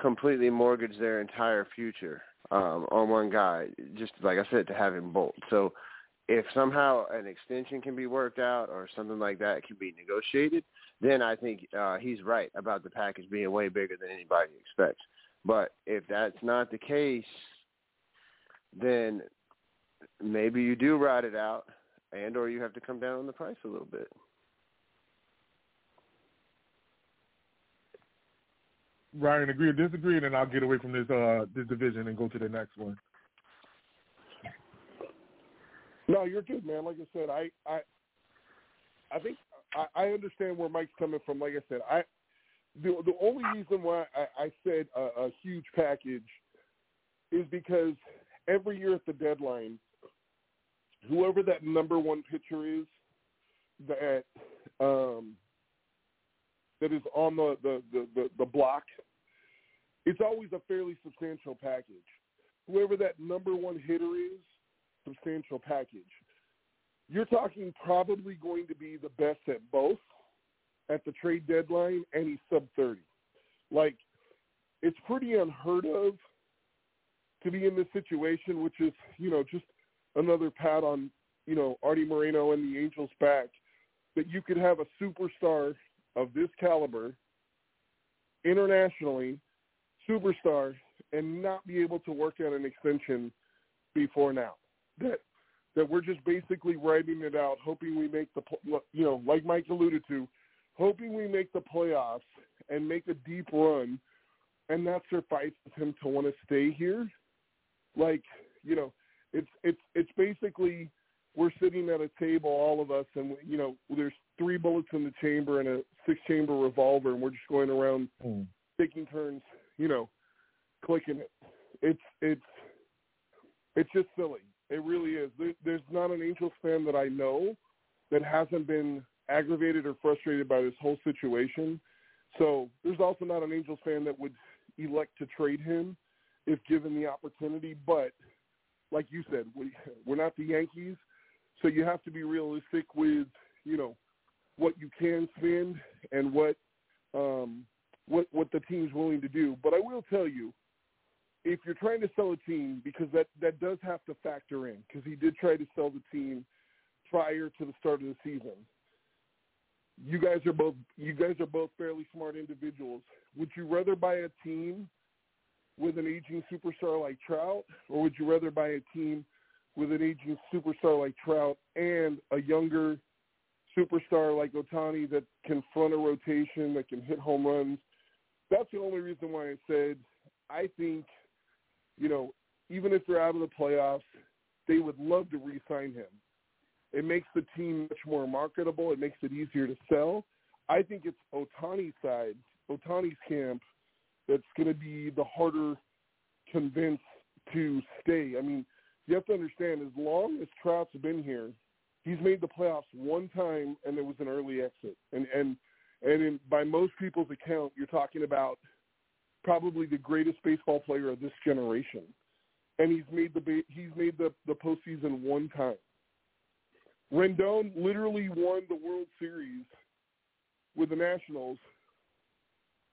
Speaker 4: completely mortgage their entire future um, on one guy, just like I said, to have him bolt. So if somehow an extension can be worked out or something like that can be negotiated, then I think uh, he's right about the package being way bigger than anybody expects. But if that's not the case, then maybe you do ride it out, and or you have to come down on the price a little bit.
Speaker 2: Ryan, agree or disagree, and then I'll get away from this uh this division and go to the next one.
Speaker 1: No, you're good, man. Like I said, I I I think I, I understand where Mike's coming from. Like I said, I the the only reason why I, I said a, a huge package is because every year at the deadline, whoever that number one pitcher is that um, that is on the, the, the, the, the block, it's always a fairly substantial package. whoever that number one hitter is, substantial package. You're talking probably going to be the best at both at the trade deadline, and he's sub 30. Like, it's pretty unheard of to be in this situation, which is, you know, just another pat on, you know, Artie Moreno and the Angels' back, that you could have a superstar of this caliber internationally, superstar, and not be able to work out an extension before now. That that we're just basically writing it out, hoping we make the, you know, like Mike alluded to, hoping we make the playoffs and make a deep run, and that suffices him to want to stay here. Like, you know, it's it's it's basically we're sitting at a table, all of us, and you know, there's three bullets in the chamber and a six-chamber revolver, and we're just going around mm. taking turns, you know, clicking it. It's it's it's just silly. It really is. There, there's not an Angels fan that I know that hasn't been aggravated or frustrated by this whole situation. So there's also not an Angels fan that would elect to trade him if given the opportunity. But like you said, we, we're not the Yankees, so you have to be realistic with you know what you can spend and what um, what what the team's willing to do. But I will tell you, if you're trying to sell a team, because that that does have to factor in, because he did try to sell the team prior to the start of the season. You guys are both you guys are both fairly smart individuals. Would you rather buy a team with an aging superstar like Trout, or would you rather buy a team with an aging superstar like Trout and a younger superstar like Ohtani that can front a rotation, that can hit home runs? That's the only reason why I said I think, you know, even if they're out of the playoffs, they would love to re-sign him. It makes the team much more marketable. It makes it easier to sell. I think it's Ohtani's side, Ohtani's camp, that's going to be the harder convince to stay. I mean, you have to understand, as long as Trout's been here, he's made the playoffs one time, and there was an early exit. And and and in, by most people's account, you're talking about probably the greatest baseball player of this generation, and he's made the he's made the the postseason one time. Rendon literally won the World Series with the Nationals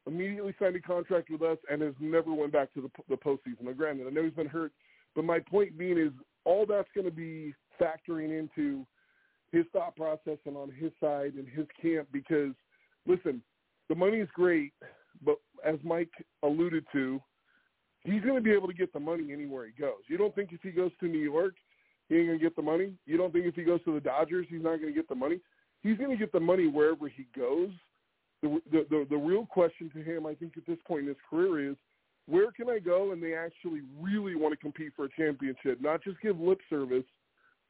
Speaker 1: immediately signed a contract with us and has never went back to the, the postseason. Now, granted, I know he's been hurt, but my point being is all that's going to be factoring into his thought process and on his side and his camp because, listen, the money is great, but as Mike alluded to, he's going to be able to get the money anywhere he goes. You don't think if he goes to New York, he ain't going to get the money? You don't think if he goes to the Dodgers, he's not going to get the money? He's going to get the money wherever he goes the, the the real question to him, I think, at this point in his career is, where can I go and they actually really want to compete for a championship, not just give lip service,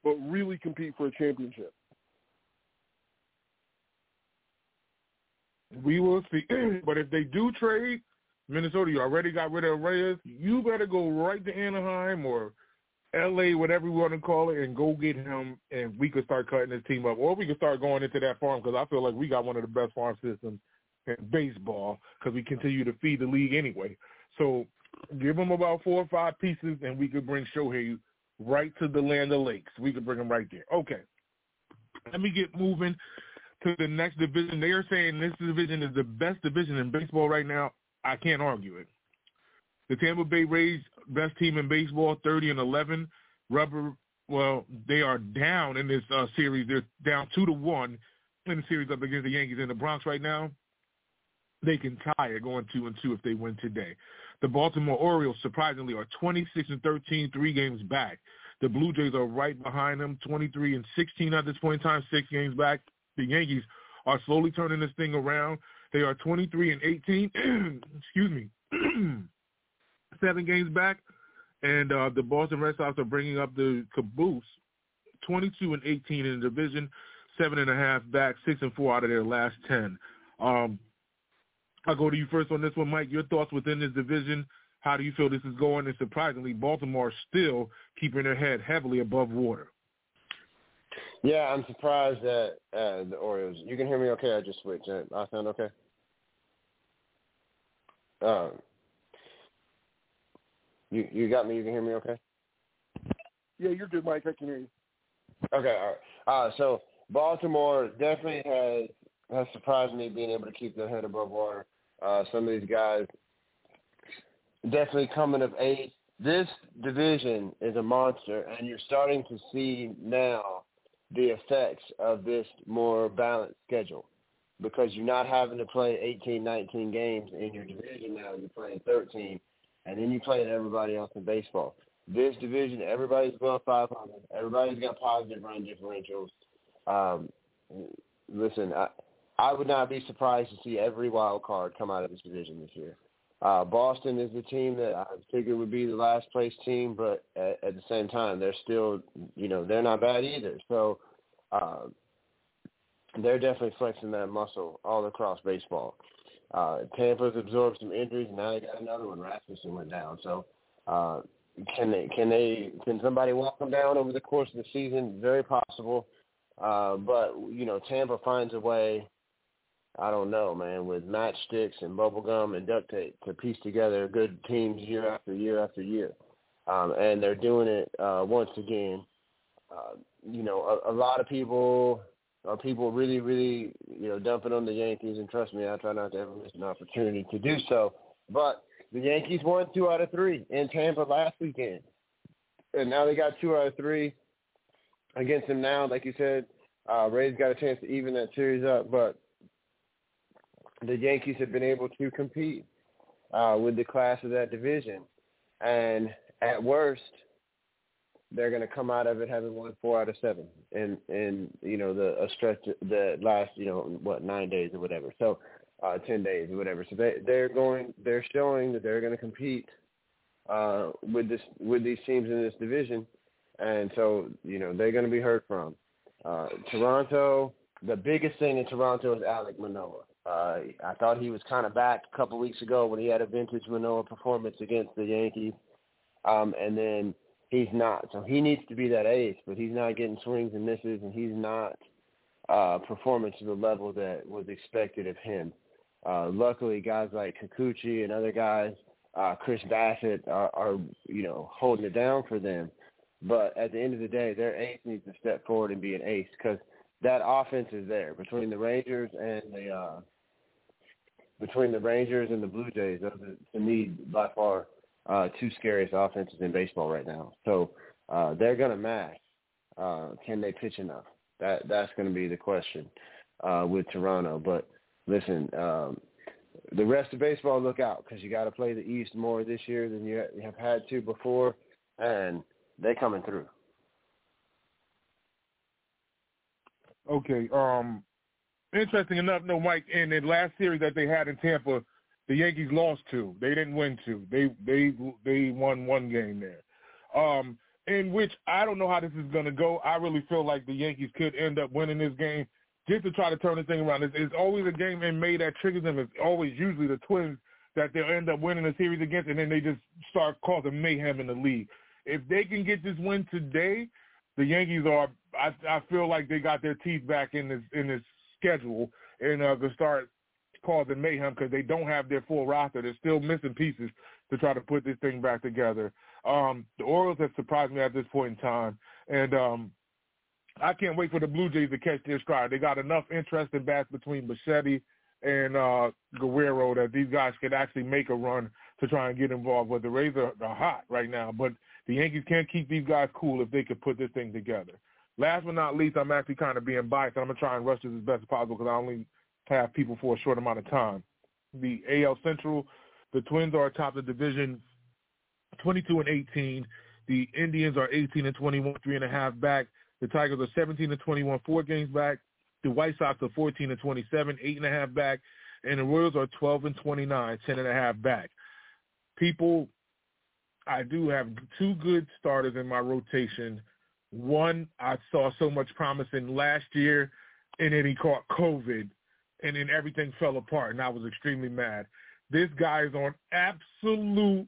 Speaker 1: but really compete for a championship.
Speaker 2: We will see. but if they do trade, Minnesota, you already got rid of Arraez. You better go right to Anaheim or L.A., whatever we want to call it, and go get him, and we could start cutting this team up, or we could start going into that farm because I feel like we got one of the best farm systems in baseball because we continue to feed the league anyway. So give them about four or five pieces, and we could bring Shohei right to the land of lakes. We could bring him right there. Okay. Let me get moving to the next division. They are saying this division is the best division in baseball right now. I can't argue it. The Tampa Bay Rays, best team in baseball, 30 and 11. Rubber, well, they are down in this uh, series. They're down two to one in the series up against the Yankees in the Bronx right now. They can tie it going two and two if they win today. The Baltimore Orioles surprisingly are 26 and 13, three games back. The Blue Jays are right behind them, 23 and 16 at this point in time, six games back. The Yankees are slowly turning this thing around. They are 23 and 18. excuse me. seven games back, and uh, the Boston Red Sox are bringing up the caboose, 22 and 18 in the division, seven and a half back, six and four out of their last ten. Um, I'll go to you first on this one, Mike. Your thoughts within this division? How do you feel this is going? And surprisingly, Baltimore still keeping their head heavily above water.
Speaker 4: Yeah, I'm surprised that uh, the Orioles. You can hear me okay? I just switched. I sound okay. Um, You you got me. You can hear me, okay?
Speaker 1: Yeah, you're good, Mike. I can hear you.
Speaker 4: Okay, all right. Uh, so Baltimore definitely has has surprised me being able to keep their head above water. Uh, some of these guys definitely coming of age. This division is a monster, and you're starting to see now the effects of this more balanced schedule because you're not having to play 18, 19 games in your division now. You're playing 13, and then you're playing everybody else in baseball. This division, everybody's above 500. Everybody's got positive run differentials. Um, listen, I, I would not be surprised to see every wild card come out of this division this year. Uh, Boston is the team that I figured would be the last place team, but at, at the same time, they're still, you know, they're not bad either. So uh, they're definitely flexing that muscle all across baseball. Uh, Tampa's absorbed some injuries, and now they got another one. Rasmussen went down. So uh, can they? Can they? Can somebody walk them down over the course of the season? Very possible. Uh, but you know, Tampa finds a way I don't know, man, with matchsticks and bubble gum and duct tape to piece together good teams year after year after year. Um, and they're doing it uh, once again. Uh, you know, a, a lot of people are people really, really, you know, dumping on the Yankees. And trust me, I try not to ever miss an opportunity to do so. But the Yankees won two out of three in Tampa last weekend. And now they got two out of three against them now. Like you said, uh, Rays got a chance to even that series up. But the Yankees have been able to compete uh, with the class of that division. And at worst, they're going to come out of it having won four out of seven in in you know the a stretch the last you know what nine days or whatever. So uh ten days or whatever. So they they're going they're showing that they're going to compete uh with this with these teams in this division. And so you know they're going to be heard from. Uh Toronto the biggest thing in Toronto is Alek Manoah uh, I thought he was kind of back a couple weeks ago when he had a vintage Manoah performance against the Yankees, um, and then he's not. So he needs to be that ace, but he's not getting swings and misses, and he's not uh, performing to the level that was expected of him. Uh, luckily, guys like Kikuchi and other guys, uh, Chris Bassitt, are, are you know holding it down for them. But at the end of the day, their ace needs to step forward and be an ace because that offense is there between the Rangers and the uh, between the Rangers and the Blue Jays, those are to me by far uh, two scariest offenses in baseball right now. So uh, they're going to mash. Uh, can they pitch enough? That that's going to be the question uh, with Toronto. But listen, um, the rest of baseball, look out because you got to play the East more this year than you have had to before, and they're coming through.
Speaker 2: Okay. Um, interesting enough, no, Mike, in the last series that they had in Tampa, the Yankees lost two. They didn't win two. They they they won one game there. Um, in which I don't know how this is going to go. I really feel like the Yankees could end up winning this game just to try to turn the thing around. It's, it's always a game in May that triggers them. It's always usually the Twins that they'll end up winning the series against, and then they just start causing mayhem in the league. If they can get this win today, the Yankees are. I, I feel like they got their teeth back in this in this schedule and uh, to start causing mayhem because they don't have their full roster. They're still missing pieces to try to put this thing back together. Um, the Orioles have surprised me at this point in time, and um, I can't wait for the Blue Jays to catch their stride. They got enough interest in bats between Bichette and uh, Guerrero that these guys could actually make a run to try and get involved. But the Rays are, are hot right now, but the Yankees can't keep these guys cool if they could put this thing together. Last but not least, I'm actually kind of being biased. I'm going to try and rush this as best as possible because I only have people for a short amount of time. The AL Central, the Twins are atop the division 22 and 18. The Indians are 18 and 21, three and a half back. The Tigers are 17 and 21, four games back. The White Sox are 14 and 27, eight and a half back. And the Royals are 12 and 29, 10 and a half back. People, I do have two good starters in my rotation one, I saw so much promise in last year, and then he caught COVID, and then everything fell apart, and I was extremely mad. This guy is on absolute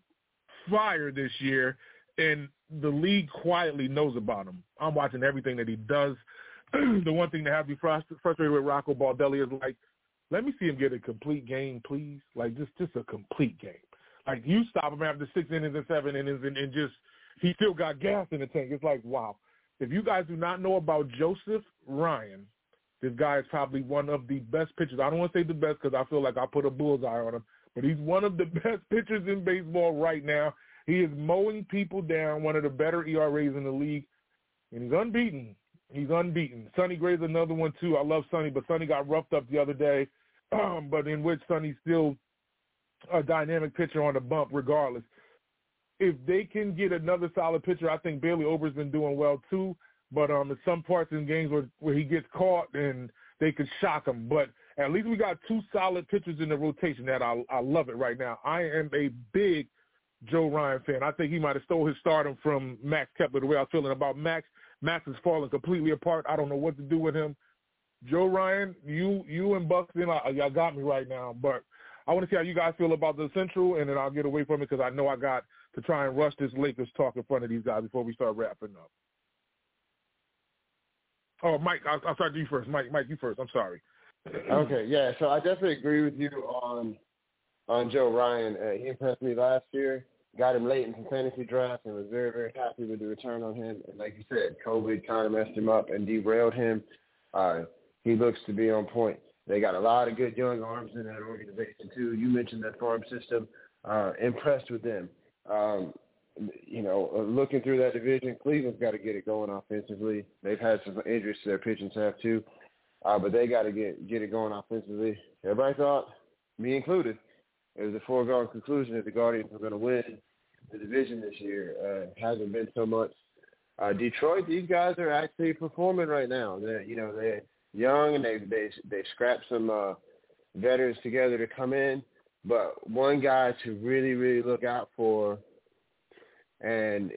Speaker 2: fire this year, and the league quietly knows about him. I'm watching everything that he does. the one thing that has me frustrated with Rocco Baldelli is like, let me see him get a complete game, please. Like just just a complete game. Like you stop him after six innings and seven innings, and, and just he still got gas in the tank. It's like wow. If you guys do not know about Joseph Ryan, this guy is probably one of the best pitchers. I don't want to say the best because I feel like I put a bullseye on him, but he's one of the best pitchers in baseball right now. He is mowing people down, one of the better ERAs in the league, and he's unbeaten. He's unbeaten. Sonny Gray's another one too. I love Sonny, but Sonny got roughed up the other day, um, but in which Sonny's still a dynamic pitcher on the bump regardless. If they can get another solid pitcher, I think Bailey Ober's been doing well too. But um, in some parts in games where, where he gets caught and they could shock him. But at least we got two solid pitchers in the rotation that I I love it right now. I am a big Joe Ryan fan. I think he might have stole his stardom from Max Kepler the way I was feeling about Max. Max is falling completely apart. I don't know what to do with him. Joe Ryan, you you and Buxton, y'all got me right now. But I want to see how you guys feel about the Central, and then I'll get away from it because I know I got to try and rush this Lakers talk in front of these guys before we start wrapping up. Oh, Mike, I'll, I'll start you first. Mike, Mike, you first. I'm sorry.
Speaker 4: okay, yeah. So I definitely agree with you on on Joe Ryan. Uh, he impressed me last year. Got him late in some fantasy drafts and was very, very happy with the return on him. And like you said, COVID kind of messed him up and derailed him. Uh, he looks to be on point. They got a lot of good young arms in that organization too. You mentioned that farm system. Uh, impressed with them. Um, you know, uh, looking through that division, Cleveland's got to get it going offensively. They've had some injuries to their pitching staff too, uh, but they got to get get it going offensively. Everybody thought, me included, it was a foregone conclusion that the Guardians were going to win the division this year. Uh, hasn't been so much. Uh, Detroit, these guys are actually performing right now. They're you know they're young and they they they scrapped some uh, veterans together to come in. But one guy to really really look out for and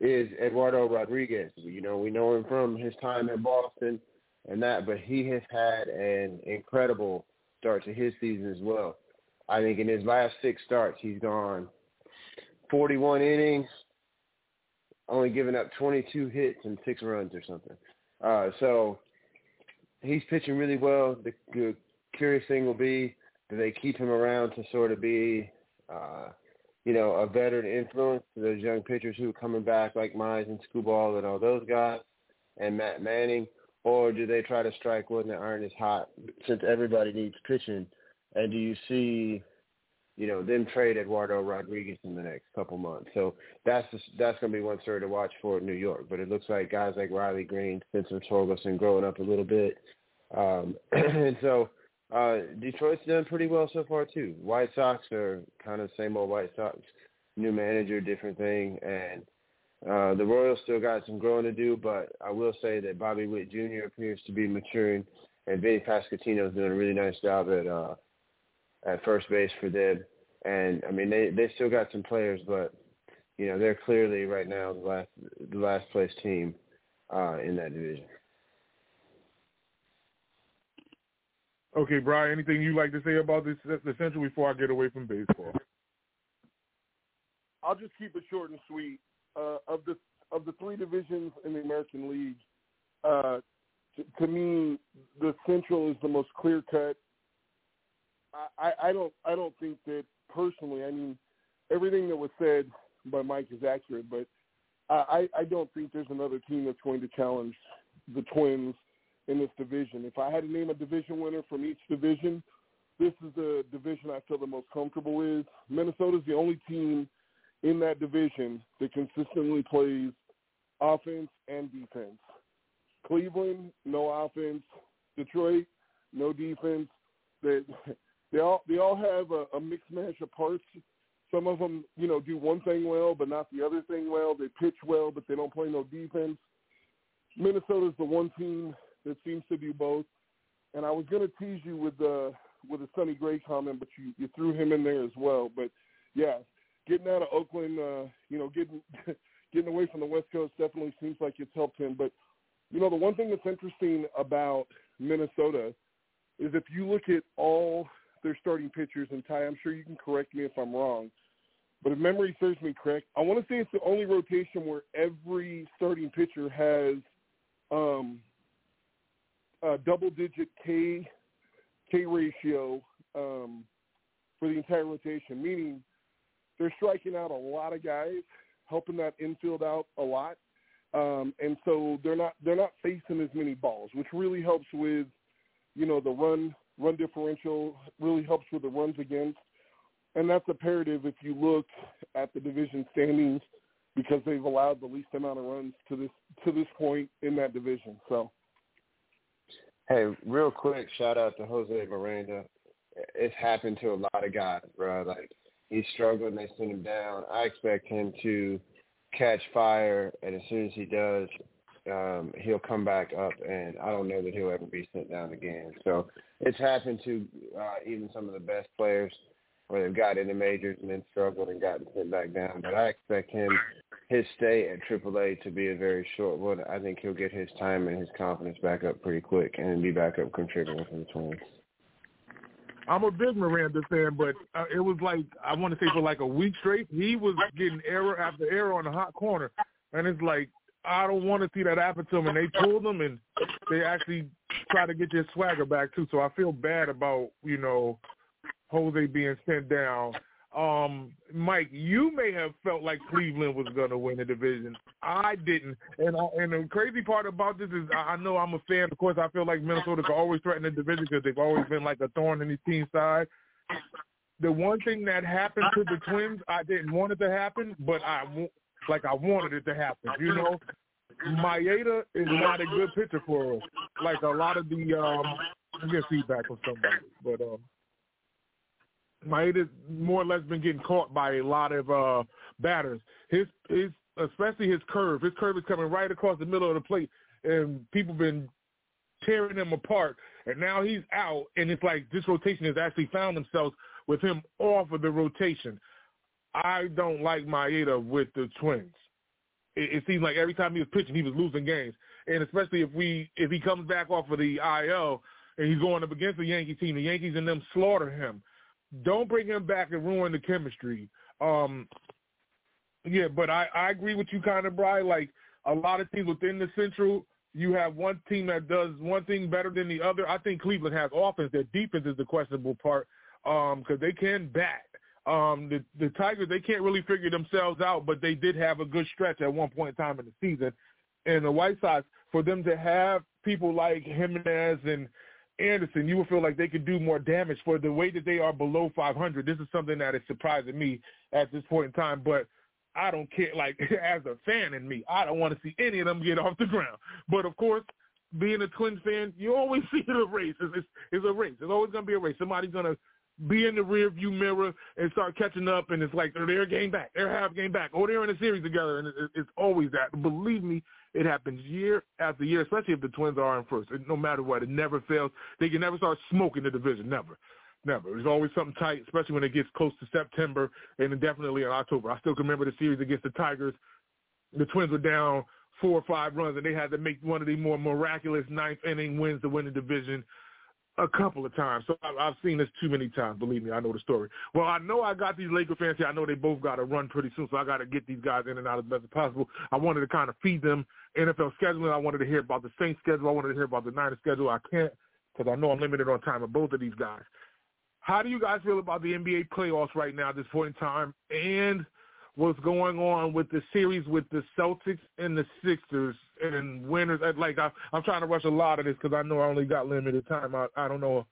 Speaker 4: is Eduardo Rodriguez. You know, we know him from his time in Boston and that, but he has had an incredible start to his season as well. I think in his last six starts, he's gone 41 innings, only giving up 22 hits and six runs or something. Uh, so he's pitching really well. The, the curious thing will be, do they keep him around to sort of be uh, – you know, a veteran influence to those young pitchers who are coming back like Mize and Skubal and all those guys and Matt Manning? Or do they try to strike when the iron is hot since everybody needs pitching? And do you see, you know, them trade Eduardo Rodriguez in the next couple months? So that's just, that's going to be one story to watch for New York. But it looks like guys like Riley Greene, Spencer Torkelson growing up a little bit. Um, and so uh, Detroit's done pretty well so far too. White Sox are kind of same old White Sox. New manager, different thing, and uh, the Royals still got some growing to do. But I will say that Bobby Witt Jr. appears to be maturing, and Vinny Pasquantino is doing a really nice job at uh, at first base for them. And I mean, they they still got some players, but you know they're clearly right now the last the last place team uh, in that division.
Speaker 2: Okay, Brian, anything you'd like to say about this the Central before I get away from baseball?
Speaker 1: I'll just keep it short and sweet. Uh, of the of the three divisions in the American League, uh, to, to me, the Central is the most clear cut. I, I don't I don't think that personally. I mean, everything that was said by Mike is accurate, but I, I don't think there's another team that's going to challenge the Twins in this division. If I had to name a division winner from each division, this is the division I feel the most comfortable with. Minnesota's the only team in that division that consistently plays offense and defense. Cleveland, no offense. Detroit, no defense. They they all they all have a, a mixed of parts. Some of them, you know, do one thing well, but not the other thing well. They pitch well, but they don't play no defense. Minnesota's the one team that seems to do both. And I was going to tease you with the with a Sonny Gray comment, but you you threw him in there as well. But yeah, getting out of Oakland, uh, you know, getting getting away from the West Coast definitely seems like it's helped him. But you know, the one thing that's interesting about Minnesota is if you look at all their starting pitchers, and Ty, I'm sure you can correct me if I'm wrong, but if memory serves me correct, I want to say it's the only rotation where every starting pitcher has um, uh, double-digit K K ratio um, for the entire rotation, meaning they're striking out a lot of guys, helping that infield out a lot, um, and so they're not they're not facing as many balls, which really helps with, you know, the run run differential. Really helps with the runs against, and that's imperative if you look at the division standings because they've allowed the least amount of runs to this to this point in that division. So.
Speaker 4: Hey, real quick, shout out to Jose Miranda. It's happened to a lot of guys, bro. Like he's struggling, they send him down. I expect him to catch fire, and as soon as he does, um, he'll come back up, and I don't know that he'll ever be sent down again. So it's happened to uh, even some of the best players where they've got in the majors and then struggled and gotten sent back down. But I expect him his stay at AAA to be a very short one. I think he'll get his time and his confidence back up pretty quick and be back up contributing for the Twins.
Speaker 2: I'm a big Miranda fan, but uh, it was like I want to say for like a week straight, he was getting error after error on the hot corner, and it's like I don't want to see that happen to them. And they pulled them, and they actually try to get your swagger back too. So I feel bad about you know Jose being sent down um, Mike, you may have felt like Cleveland was going to win the division. I didn't, and I, and the crazy part about this is I know I'm a fan. Of course, I feel like Minnesota can always threaten the division because they've always been like a thorn in the team's side. The one thing that happened to the Twins, I didn't want it to happen, but I like I wanted it to happen. You know, Maeda is not a good pitcher for us. Like a lot of the um, I get feedback from somebody, but um Maeda more or less been getting caught by a lot of uh batters. His his especially his curve. His curve is coming right across the middle of the plate, and people been tearing him apart. And now he's out, and it's like this rotation has actually found themselves with him off of the rotation. I don't like Maeda with the Twins. It, it seems like every time he was pitching, he was losing games, and especially if we if he comes back off of the IL and he's going up against the Yankee team, the Yankees and them slaughter him don't bring him back and ruin the chemistry. Um, yeah, but I, I agree with you kind of, Bry. Like a lot of teams within the Central, you have one team that does one thing better than the other. I think Cleveland has offense. Their defense is the questionable part because um, they can bat. Um, the the Tigers they can't really figure themselves out, but they did have a good stretch at one point in time in the season. And the White Sox, for them to have people like Jimenez and Anderson, you will feel like they could do more damage for the way that they are below 500. This is something that is surprising me at this point in time, but I don't care. Like as a fan in me, I don't want to see any of them get off the ground. But of course, being a Twins fan, you always see it a race. It's, it's, it's a race. It's always going to be a race. Somebody's going to be in the rear view mirror and start catching up, and it's like they're a game back, they're half game back, or they're in a series together, and it's always that. Believe me, it happens year after year, especially if the Twins are in first. No matter what, it never fails. They can never start smoking the division, never. Never. There's always something tight, especially when it gets close to September and definitely in October. I still can remember the series against the Tigers. The Twins were down four or five runs, and they had to make one of the more miraculous ninth inning wins to win the division a couple of times. So I've seen this too many times. Believe me, I know the story. Well, I know I got these Laker fans here. I know they both got to run pretty soon, so I got to get these guys in and out as best as possible. I wanted to kind of feed them NFL scheduling. I wanted to hear about the Saints schedule. I wanted to hear about the Niners schedule. I can't because I know I'm limited on time of both of these guys. How do you guys feel about the NBA playoffs right now at this point in time? And – what's going on with the series with the Celtics and the Sixers and winners. Like I, I'm trying to rush a lot of this because I know I only got limited time. I, I don't know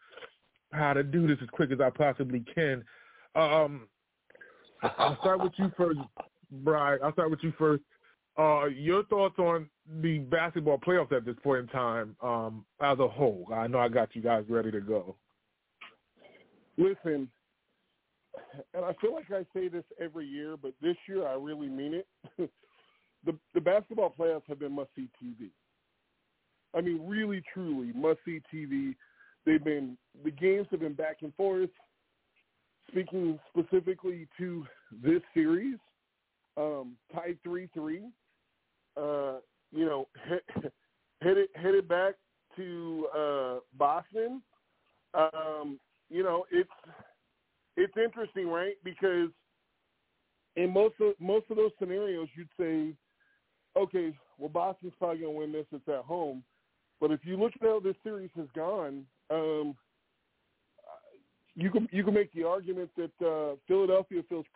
Speaker 2: how to do this as quick as I possibly can. Um, I'll start with you first, Brian. I'll start with you first. Uh, your thoughts on the basketball playoffs at this point in time um, as a whole? I know I got you guys ready to go.
Speaker 1: Listen, and I feel like I say this every year, but this year I really mean it. the the basketball playoffs have been must see TV. I mean, really, truly must see TV. They've been the games have been back and forth. Speaking specifically to this series, um, tied three three. Uh, you know, it headed back to uh, Boston. Um, you know, it's it's interesting, right? Because in most of most of those scenarios, you'd say, okay, well, Boston's probably going to win this. It's at home. But if you look at how this series has gone, um, you can you can make the argument that uh, Philadelphia feels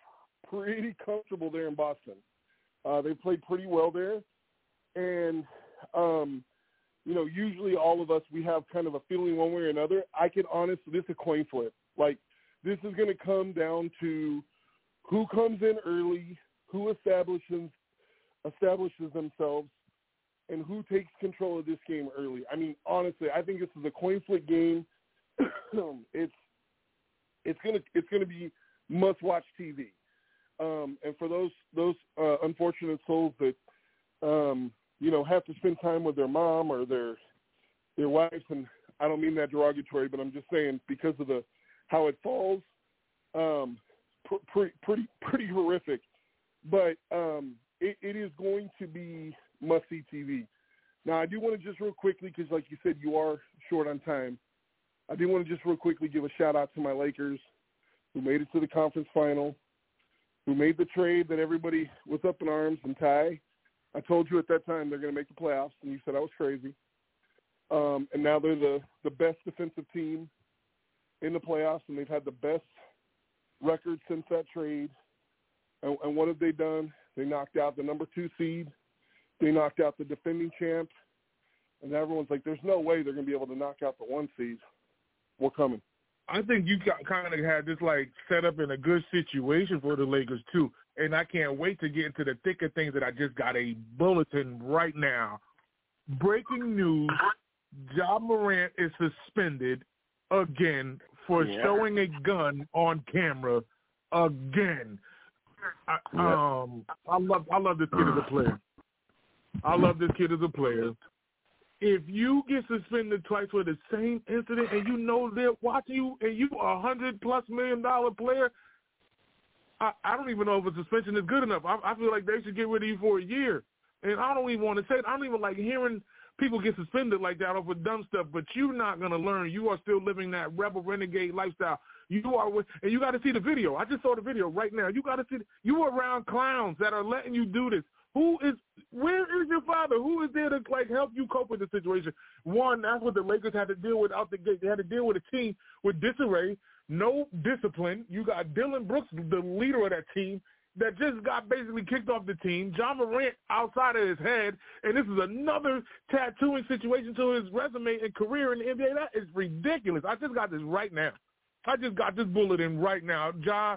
Speaker 1: pretty comfortable there in Boston. Uh, they played pretty well there, and um, you know, usually all of us we have kind of a feeling one way or another. I could honestly, this is a coin flip. Like this is going to come down to who comes in early, who establishes establishes themselves, and who takes control of this game early. I mean, honestly, I think this is a coin flip game. it's it's gonna it's gonna be must watch TV. Um, and for those those uh, unfortunate souls that um, you know have to spend time with their mom or their their wives, and I don't mean that derogatory, but I'm just saying because of the how it falls, um, pr- pretty pretty pretty horrific. But um, it, it is going to be must see TV. Now I do want to just real quickly because, like you said, you are short on time. I do want to just real quickly give a shout out to my Lakers who made it to the conference final, who made the trade that everybody was up in arms and Ty. I told you at that time they're going to make the playoffs, and you said I was crazy. Um, and now they're the the best defensive team in the playoffs, and they've had the best record since that trade. And, and what have they done? They knocked out the number two seed. They knocked out the defending champ. And everyone's like, "There's no way they're going to be able to knock out the one seed." We're coming.
Speaker 2: I think you got, kind of had this like set up in a good situation for the Lakers too, and I can't wait to get into the thick of things. That I just got a bulletin right now. Breaking news: Ja Morant is suspended again for yeah. showing a gun on camera again. I, um, I love I love this kid as a player. I love this kid as a player if you get suspended twice for the same incident and you know they're watching you and you are a hundred plus million dollar player, I, I don't even know if a suspension is good enough. I, I feel like they should get rid of you for a year. And I don't even want to say it. I don't even like hearing people get suspended like that over dumb stuff. But you're not to learn. You are still living that rebel renegade lifestyle. You are, with, and you got to see the video. I just saw the video right now. You got to see. You are around clowns that are letting you do this. Who is where is your father? Who is there to like help you cope with the situation? One, that's what the Lakers had to deal with out the gate. They had to deal with a team with disarray, no discipline. You got Dillon Brooks, the leader of that team, that just got basically kicked off the team. Ja Morant outside of his head, and this is another tattooing situation to his resume and career in the NBA. That is ridiculous. I just got this right now. I just got this bulletin right now. Ja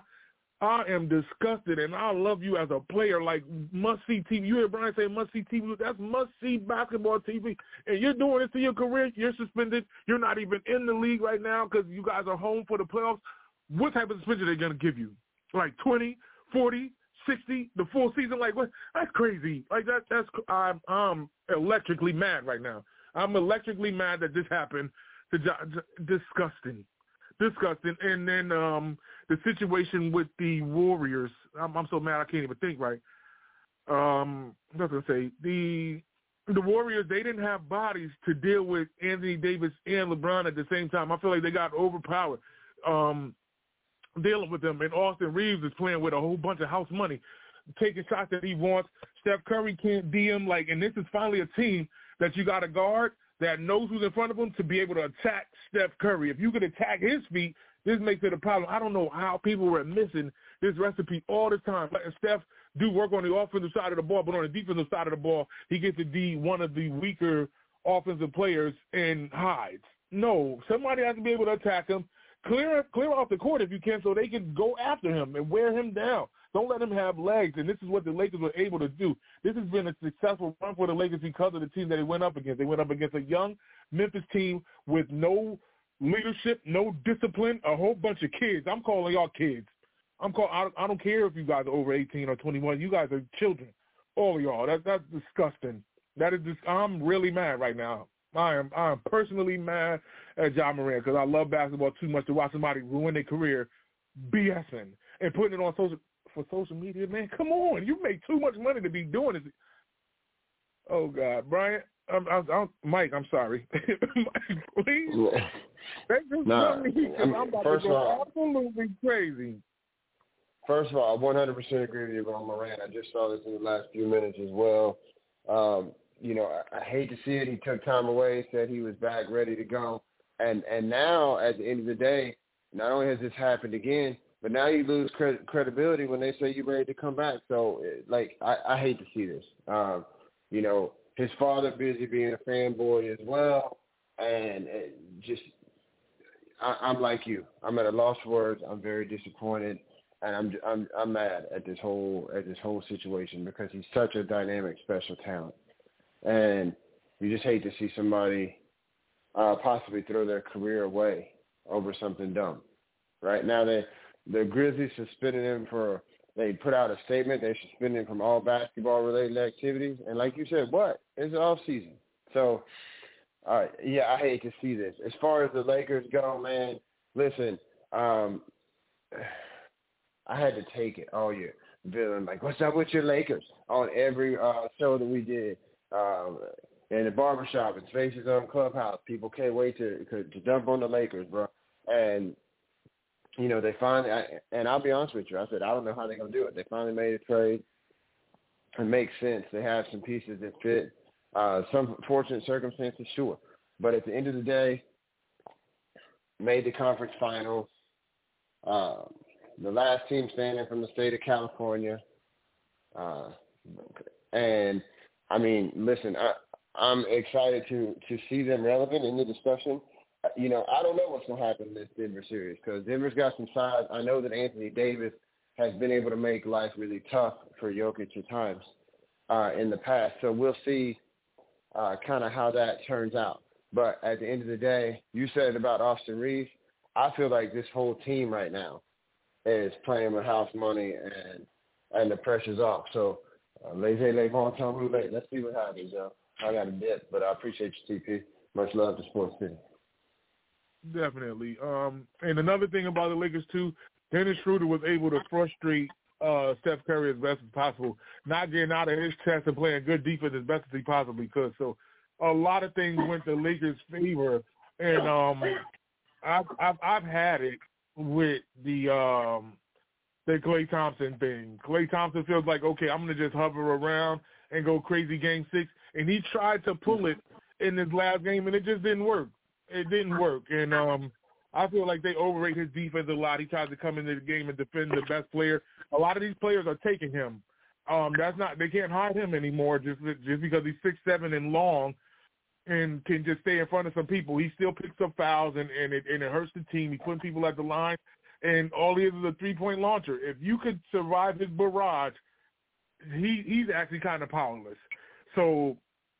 Speaker 2: I am disgusted, and I love you as a player. Like must see TV. You hear Brian say must see TV. That's must see basketball TV. And you're doing this to your career. You're suspended. You're not even in the league right now because you guys are home for the playoffs. What type of suspension are they going to give you? Like 20, 40, 60, the full season? Like what? That's crazy. Like that. That's I'm I'm electrically mad right now. I'm electrically mad that this happened. To, Disgusting disgusting. And then um the situation with the Warriors. I'm, I'm so mad I can't even think right. Um, I was gonna say the the Warriors they didn't have bodies to deal with Anthony Davis and LeBron at the same time. I feel like they got overpowered um, dealing with them. And Austin Reaves is playing with a whole bunch of house money, taking shots that he wants. Steph Curry can't DM like, and this is finally a team that you got to guard that knows who's in front of him to be able to attack Steph Curry. If you could attack his feet, this makes it a problem. I don't know how people were missing this recipe all the time. Letting Steph do work on the offensive side of the ball, but on the defensive side of the ball, he gets to be one of the weaker offensive players and hides. No, somebody has to be able to attack him. Clear clear off the court if you can so they can go after him and wear him down. Don't let him have legs. And this is what the Lakers were able to do. This has been a successful run for the Lakers because of the team that they went up against. They went up against a young Memphis team with no leadership, no discipline, a whole bunch of kids. I'm calling y'all kids. I'm call. I, don't care if you guys are over 18 or 21. You guys are children, all y'all. That that's disgusting. That is just. I'm really mad right now. I am. I am personally mad at Ja Morant because I love basketball too much to watch somebody ruin their career, BSing and putting it on social for social media. Man, come on. You make too much money to be doing this. Oh God, Brian. I'm, I'm, I'm, Mike, I'm sorry. Mike, please. You nah, me I mean, I'm about to go all, absolutely crazy.
Speaker 4: First of all, I 100% agree with you on Moran. I just saw this in the last few minutes as well. Um, you know, I, I hate to see it. He took time away, said he was back, ready to go. And and now, at the end of the day, not only has this happened again, But now you lose cred- credibility when they say you're ready to come back. So, like, I, I hate to see this. Um, you know, his father busy being a fanboy as well, and just I, I'm like you. I'm at a loss for words. I'm very disappointed, and I'm I'm I'm mad at this whole at this whole situation because he's such a dynamic, special talent, and you just hate to see somebody uh, possibly throw their career away over something dumb. Right now, they the Grizzlies suspended him for. They put out a statement. They suspended him from all basketball-related activities. And like you said, what? It's off season. So, uh, yeah, I hate to see this. As far as the Lakers go, man, listen, um, I had to take it all year. Villain, like, what's up with your Lakers? On every uh, show that we did, um, in the barbershop, and Spaces on Clubhouse, people can't wait to to dump on the Lakers, bro. And you know, they finally, and I'll be honest with you, I said, I don't know how they're to do it. They finally made a trade. It makes sense. They have some pieces that fit. Uh, some fortunate circumstances, sure. But at the end of the day, made the conference finals. Uh, the last team standing from the state of California. Uh, and, I mean, listen, I, I'm excited to, to see them relevant in the discussion you know, I don't know what's going to happen in this Denver series because Denver's got some size. I know that Anthony Davis has been able to make life really tough for Jokic at times uh, in the past. So we'll see uh, kind of how that turns out. But at the end of the day, you said about Austin Reaves. I feel like this whole team right now is playing with house money and and the pressure's off. So uh, laissez les bon temps rouler. Let's see what happens, yo. I got a dip, but I appreciate you, TP. Much love to Sports City.
Speaker 2: Definitely. Um, and another thing about the Lakers too, Dennis Schroeder was able to frustrate uh, Steph Curry as best as possible, not getting out of his chest and playing good defense as best as he possibly could. So a lot of things went to Lakers' favor, and um, I've, I've I've had it with the um, the Klay Thompson thing. Klay Thompson feels like okay, I'm gonna just hover around and go crazy game six, and he tried to pull it in his last game, and it just didn't work it didn't work. And um, I feel like they overrate his defense a lot. He tries to come into the game and defend the best player. A lot of these players are taking him. Um, that's not they can't hide him anymore just just because he's six seven and long and can just stay in front of some people. He still picks up fouls and and it and it hurts the team. He's putting people at the line, and all he is is a three point launcher. If you could survive his barrage, he he's actually kind of powerless. So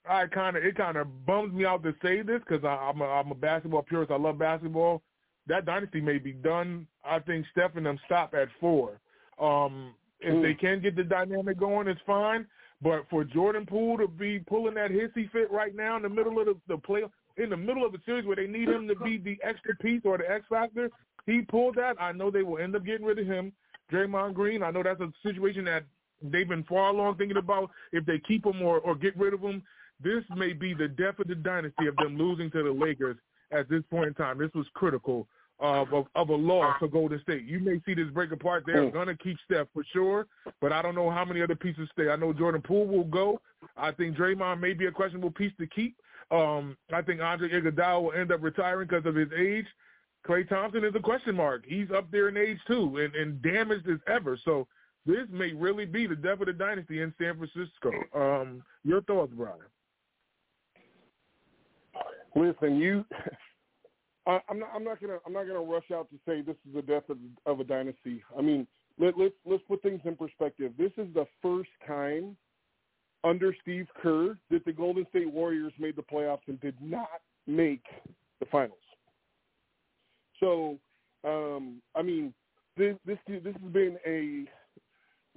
Speaker 2: I kind of it kind of bums me out to say this because I'm a, I'm a basketball purist. I love basketball. That dynasty may be done. I think Steph and them stop at four. Um, if they can get the dynamic going, it's fine. But for Jordan Poole to be pulling that hissy fit right now in the middle of the, the play, in the middle of a series where they need him to be the extra piece or the X factor, he pulled that. I know they will end up getting rid of him. Draymond Green, I know that's a situation that they've been far along thinking about if they keep him or, or get rid of him this may be the death of the dynasty of them losing to the Lakers at this point in time. This was critical of, of, of a loss for Golden State. You may see this break apart. They're going to keep Steph for sure, but I don't know how many other pieces stay. I know Jordan Poole will go. I think Draymond may be a questionable piece to keep. Um, I think Andre Iguodala will end up retiring because of his age. Klay Thompson is a question mark. He's up there in age too and, and damaged as ever. So this may really be the death of the dynasty in San Francisco. Um, your thoughts, Brian?
Speaker 1: Listen, you. I, I'm not. I'm not gonna. I'm not gonna rush out to say this is the death of, of a dynasty. I mean, let, let's let's put things in perspective. This is the first time under Steve Kerr that the Golden State Warriors made the playoffs and did not make the finals. So, um, I mean, this this this has been a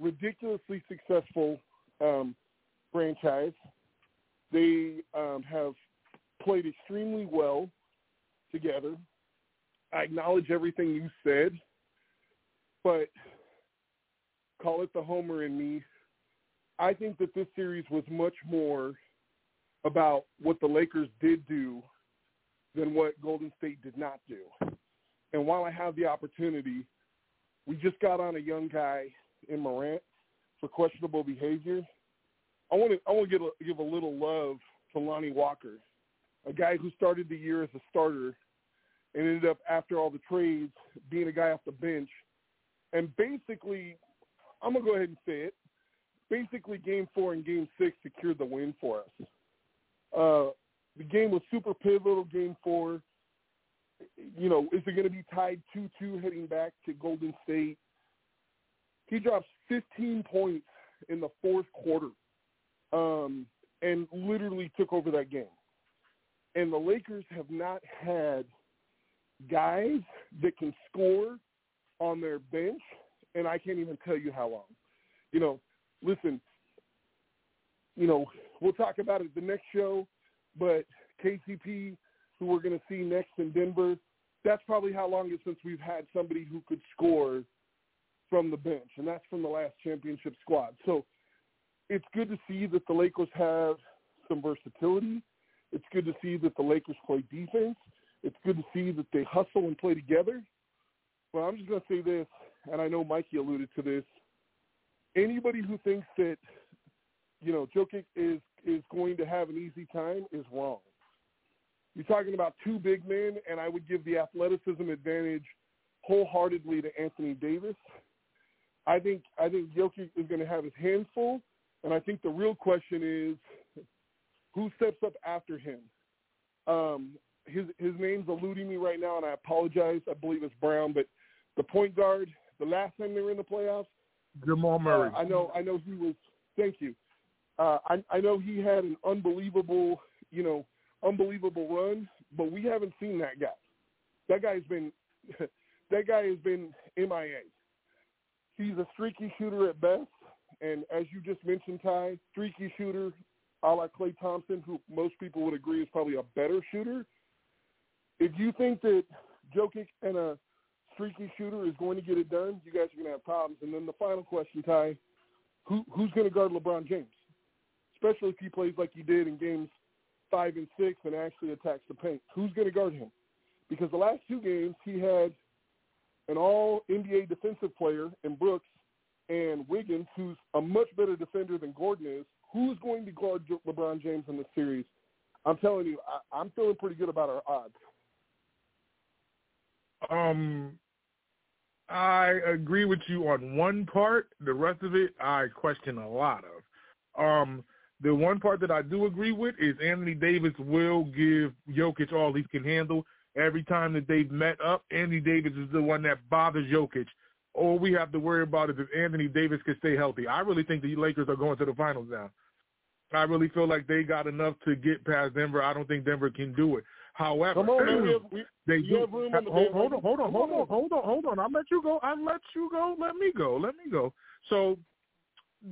Speaker 1: ridiculously successful um, franchise. They um, have played extremely well together. I acknowledge everything you said, but call it the homer in me. I think that this series was much more about what the Lakers did do than what Golden State did not do. And while I have the opportunity, we just got on a young guy in Morant for questionable behavior. I want to I want to give a, give a little love to Lonnie Walker a guy who started the year as a starter and ended up after all the trades being a guy off the bench And basically, I'm gonna go ahead and say it. Basically, Game Four and Game Six secured the win for us. Uh, the game was super pivotal. Game Four. You know, is it going to be tied two-two heading back to Golden State? He drops 15 points in the fourth quarter, um, and literally took over that game. And the Lakers have not had guys that can score on their bench, and I can't even tell you how long. You know, listen, you know, we'll talk about it the next show, but KCP, who we're going to see next in Denver, that's probably how long it's since we've had somebody who could score from the bench, and that's from the last championship squad. So it's good to see that the Lakers have some versatility. It's good to see that the Lakers play defense. It's good to see that they hustle and play together. But I'm just going to say this, and I know Mikey alluded to this. Anybody who thinks that, you know, Jokic is is going to have an easy time is wrong. You're talking about two big men, and I would give the athleticism advantage wholeheartedly to Anthony Davis. I think I think Jokic is going to have his hands full, and I think the real question is who steps up after him. Um, his his name's eluding me right now, and I apologize. I believe it's Brown, but the point guard. The last time they were in the playoffs,
Speaker 2: Jamal Murray.
Speaker 1: Uh, I know. I know he was. Thank you. Uh, I, I know he had an unbelievable, you know, unbelievable run, but we haven't seen that guy. That guy's been, that guy has been MIA. He's a streaky shooter at best, and as you just mentioned, Ty, streaky shooter, a la Klay Thompson, who most people would agree is probably a better shooter. If you think that Jokic and a streaky shooter is going to get it done, you guys are going to have problems. And then the final question, Ty, who who's going to guard LeBron James? especially if he plays like he did in games five and six and actually attacks the paint. Who's going to guard him? Because the last two games he had an all NBA defensive player in Brooks and Wiggins, who's a much better defender than Gordon is. Who's going to guard LeBron James in this series? I'm telling you, I, I'm feeling pretty good about our odds.
Speaker 2: Um, I agree with you on one part. The rest of it, I question a lot of. Um, the one part that I do agree with is Anthony Davis will give Jokic all he can handle. Every time that they've met up, Anthony Davis is the one that bothers Jokic. All we have to worry about is if Anthony Davis can stay healthy. I really think the Lakers are going to the finals now. I really feel like they got enough to get past Denver. I don't think Denver can do it. However,
Speaker 1: Come on, man. We have, we,
Speaker 2: they do.
Speaker 1: have room on
Speaker 2: hold, hold on, hold on, hold on, hold on, hold on. I'll let you go. I'll let you go. Let me go. Let me go. So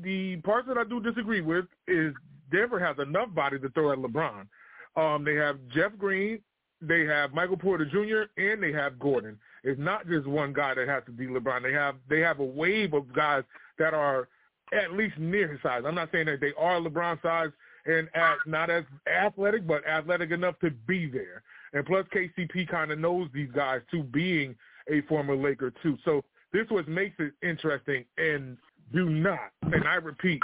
Speaker 2: the part that I do disagree with is Denver has enough body to throw at LeBron. Um, they have Jeff Green, they have Michael Porter Jr., and they have Gordon. It's not just one guy that has to be LeBron. They have they have a wave of guys that are at least near his size. I'm not saying that they are LeBron size and at, not as athletic, but athletic enough to be there. And plus, KCP kind of knows these guys too, being a former Laker too. So this what makes it interesting. And do not, and I repeat,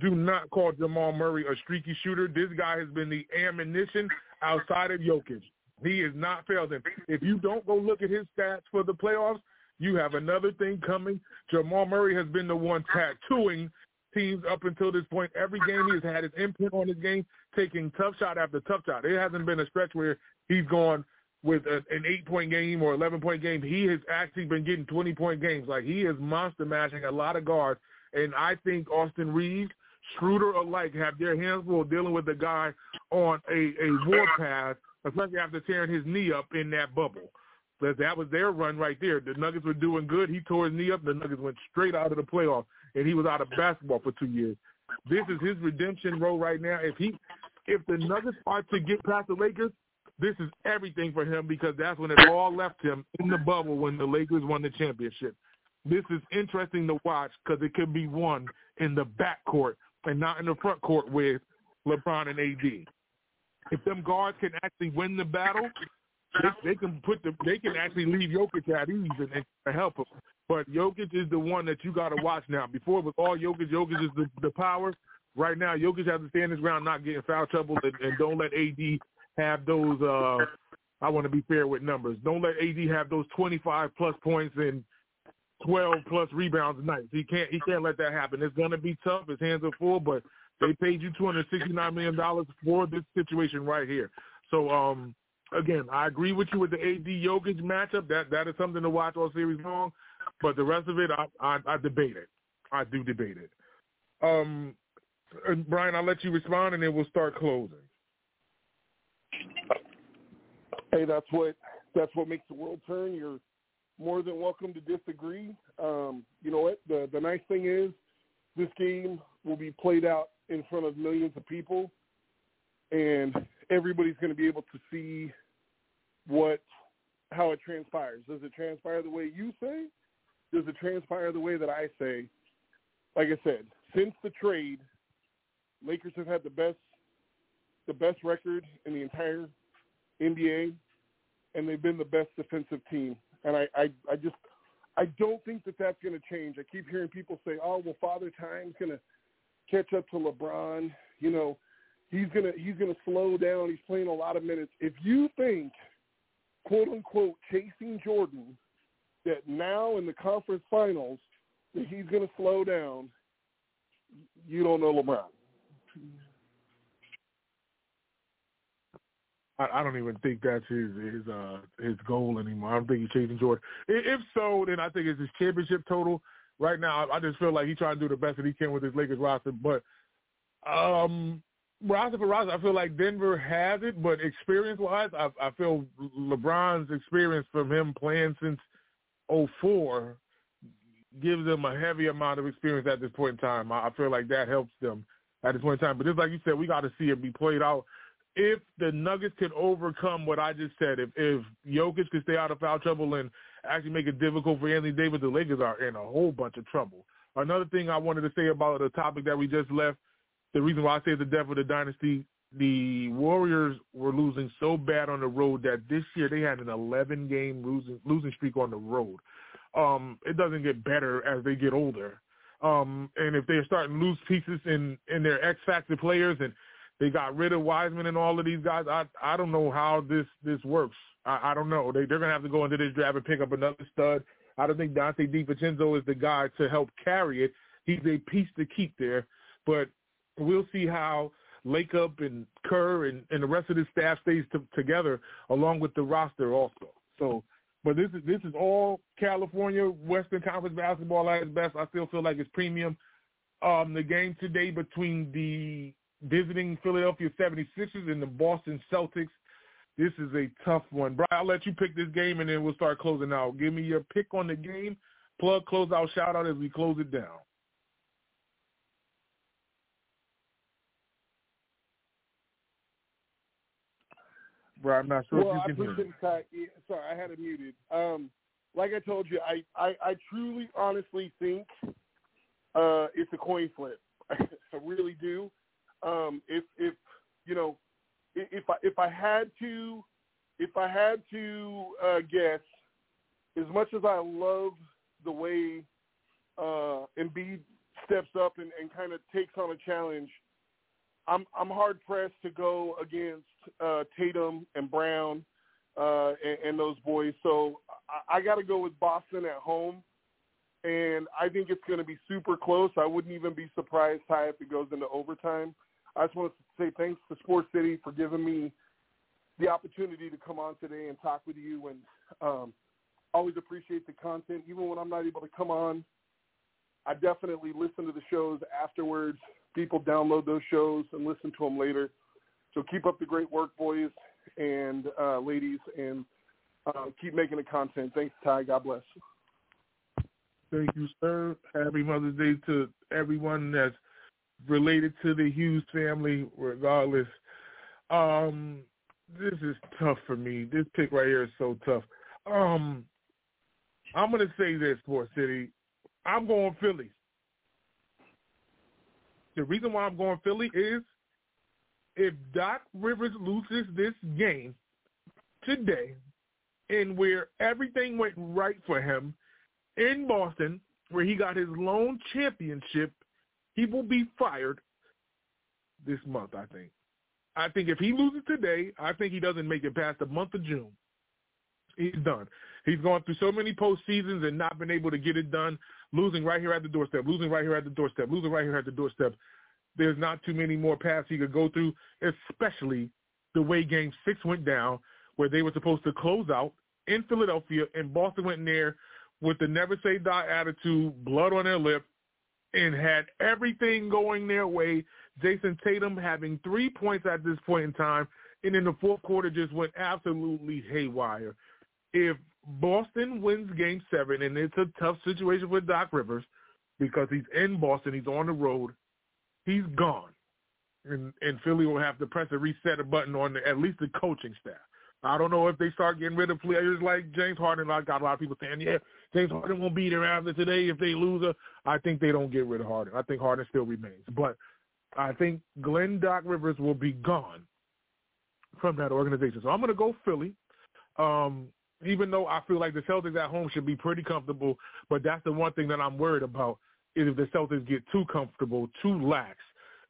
Speaker 2: do not call Jamal Murray a streaky shooter. This guy has been the ammunition outside of Jokic. He has not failed him. If you don't go look at his stats for the playoffs, you have another thing coming. Jamal Murray has been the one tattooing teams up until this point. Every game he has had his imprint on his game, taking tough shot after tough shot. It hasn't been a stretch where he's gone with a, an eight-point game or 11-point game. He has actually been getting 20-point games. Like, he is monster mashing a lot of guards. And I think Austin Reaves, Schroeder alike have their hands full dealing with the guy on a, a warpath, especially after tearing his knee up in that bubble. But that was their run right there. The Nuggets were doing good. He tore his knee up. The Nuggets went straight out of the playoffs, and he was out of basketball for two years. This is his redemption role right now. If he, if the Nuggets are to get past the Lakers, this is everything for him because that's when it all left him in the bubble when the Lakers won the championship. This is interesting to watch because it could be won in the backcourt and not in the front court with LeBron and AD. If them guards can actually win the battle, they, they can put the they can actually leave Jokic at ease and, and help him. But Jokic is the one that you got to watch now. Before it was all Jokic. Jokic is the, the power. Right now, Jokic has to stand his ground, not getting foul trouble, and, and don't let AD have those. uh I want to be fair with numbers. Don't let AD have those 25 plus points and 12 plus rebounds a night. He can't he can't let that happen. It's gonna be tough. His hands are full, but they paid you 269 million dollars for this situation right here. So um again, I agree with you with the AD Jokic matchup. That that is something to watch all series long. But the rest of it, I I, I debate it. I do debate it. Um, Brian, I'll let you respond, and then we'll start closing.
Speaker 1: Hey, that's what that's what makes the world turn. You're more than welcome to disagree. Um, you know what? The the nice thing is, this game will be played out in front of millions of people, and everybody's going to be able to see what how it transpires. Does it transpire the way you say? Does it transpire the way that I say? Like I said, since the trade, Lakers have had the best the best record in the entire NBA, and they've been the best defensive team. And I, I, I just, I don't think that that's going to change. I keep hearing people say, "Oh, well, Father Time's going to catch up to LeBron." You know, he's gonna he's gonna slow down. He's playing a lot of minutes. If you think, quote unquote, chasing Jordan, that now in the conference finals that he's gonna slow down, you don't know LeBron.
Speaker 2: I, I don't even think that's his his uh his goal anymore. I don't think he's chasing Jordan. If so, then I think it's his championship total. Right now, I just feel like he's trying to do the best that he can with his Lakers roster. But um, roster for roster, I feel like Denver has it, but experience wise, I, I feel LeBron's experience from him playing since '04 gives them a heavy amount of experience at this point in time. I, I feel like that helps them at this point in time. But just like you said, we got to see it be played out if the Nuggets can overcome what I just said, if if Jokic can stay out of foul trouble and actually make it difficult for Anthony Davis, the Lakers are in a whole bunch of trouble. Another thing I wanted to say about the topic that we just left, the reason why I say the death of the dynasty, the Warriors were losing so bad on the road that this year they had an 11 game losing losing streak on the road. Um, it doesn't get better as they get older. Um, and if they're starting to lose pieces in in their X factor players and they got rid of Wiseman and all of these guys. I I don't know how this this works. I, I don't know. They they're gonna have to go into this draft and pick up another stud. I don't think Donte DiVincenzo is the guy to help carry it. He's a piece to keep there, but we'll see how Lacob and Kerr and, and the rest of the staff stays t- together along with the roster also. So, but this is this is all California Western Conference basketball at its best. I still feel like it's premium. Um, the game today between the visiting Philadelphia 76ers and the Boston Celtics. This is a tough one. Brian, I'll let you pick this game and then we'll start closing out. Give me your pick on the game, plug, close out, shout out as we close it down. Brian, I'm not sure
Speaker 1: well,
Speaker 2: if you can
Speaker 1: I
Speaker 2: hear me.
Speaker 1: Sorry, I had it muted. Um, like I told you, I, I, I truly, honestly think uh, it's a coin flip. I really do. Um, if if you know, if I if I had to, if I had to uh, guess, as much as I love the way uh, Embiid steps up and, and kind of takes on a challenge, I'm I'm hard pressed to go against uh, Tatum and Brown uh, and, and those boys. So I, I got to go with Boston at home, and I think it's going to be super close. I wouldn't even be surprised, Ty, if it goes into overtime. I just want to say thanks to Sports City for giving me the opportunity to come on today and talk with you. And um, always appreciate the content, even when I'm not able to come on. I definitely listen to the shows afterwards. People download those shows and listen to them later. So keep up the great work, boys and uh, ladies, and uh, keep making the content. Thanks, Ty. God bless.
Speaker 2: Thank you, sir. Happy Mother's Day to everyone that's related to the Hughes family, regardless. Um, this is tough for me. This pick right here is so tough. Um, I'm gonna say this, Sport City. I'm going Philly. The reason why I'm going Philly is if Doc Rivers loses this game today, and where everything went right for him in Boston, where he got his lone championship he will be fired this month, I think. I think if he loses today, I think he doesn't make it past the month of June. He's done. He's gone through so many postseasons and not been able to get it done, losing right here at the doorstep, losing right here at the doorstep, losing right here at the doorstep. There's not too many more paths he could go through, especially the way Game Six went down, where they were supposed to close out in Philadelphia, and Boston went in there with the never say die attitude, blood on their lip, and had everything going their way. Jayson Tatum having three points at this point in time, and in the fourth quarter just went absolutely haywire. If Boston wins game seven, and it's a tough situation for Doc Rivers because he's in Boston, he's on the road, he's gone. And, and Philly will have to press a reset button on the, at least the coaching staff. I don't know if they start getting rid of players like James Harden. I got a lot of people saying, yeah, James Harden won't be there after today if they lose. A, I think they don't get rid of Harden. I think Harden still remains. But I think Glenn Doc Rivers will be gone from that organization. So I'm going to go Philly. Um, even though I feel like the Celtics at home should be pretty comfortable, but that's the one thing that I'm worried about is if the Celtics get too comfortable, too lax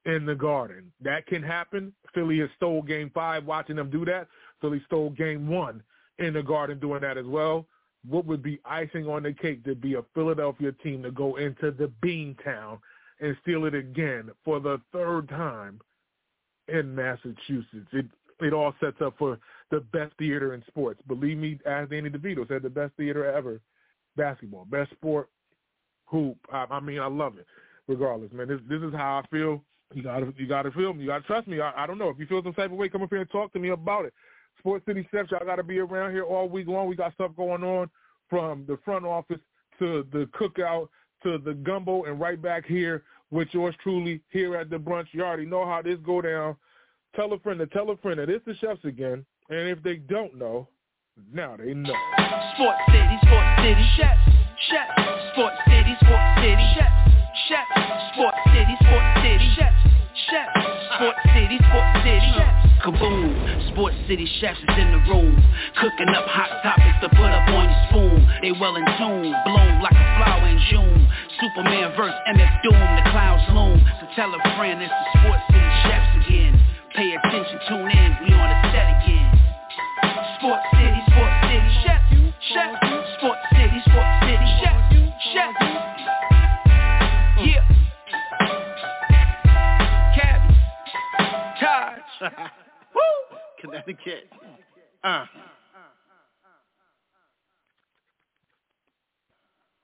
Speaker 2: in the garden. That can happen. Philly has stole game five watching them do that. Philly stole game one in the garden doing that as well. What would be icing on the cake to be a Philadelphia team to go into the Bean Town and steal it again for the third time in Massachusetts? It it all sets up for the best theater in sports. Believe me, as Danny DeVito said, the best theater ever, basketball, best sport, hoop. I, I mean, I love it. Regardless, man, this this is how I feel. You gotta you gotta feel me. You gotta trust me. I, I don't know if you feel some type of way. Come up here and talk to me about it. Sports City Steps, y'all gotta be around here all week long. We got stuff going on from the front office to the cookout to the gumbo and right back here with yours truly here at the brunch. You already know how this go down. Tell a friend to tell a friend that it's the chefs again. And if they don't know, now they know.
Speaker 5: Sports City, Sports City, chefs, chefs. Sports City, Sports City, chefs, chefs. Sports City, Sports City, chefs, chefs. Sports City, Sports City. Kaboom, Sports City chefs is in the room. Cooking up hot topics to put up on your spoon. They well in tune, bloom like a flower in June. Superman verse MF Doom, the clouds loom. So tell a friend it's the Sports City chefs again. Pay attention, tune in, we on the set again. Sports City, Sports City, chefs, chefs Taj
Speaker 6: Connecticut. Uh.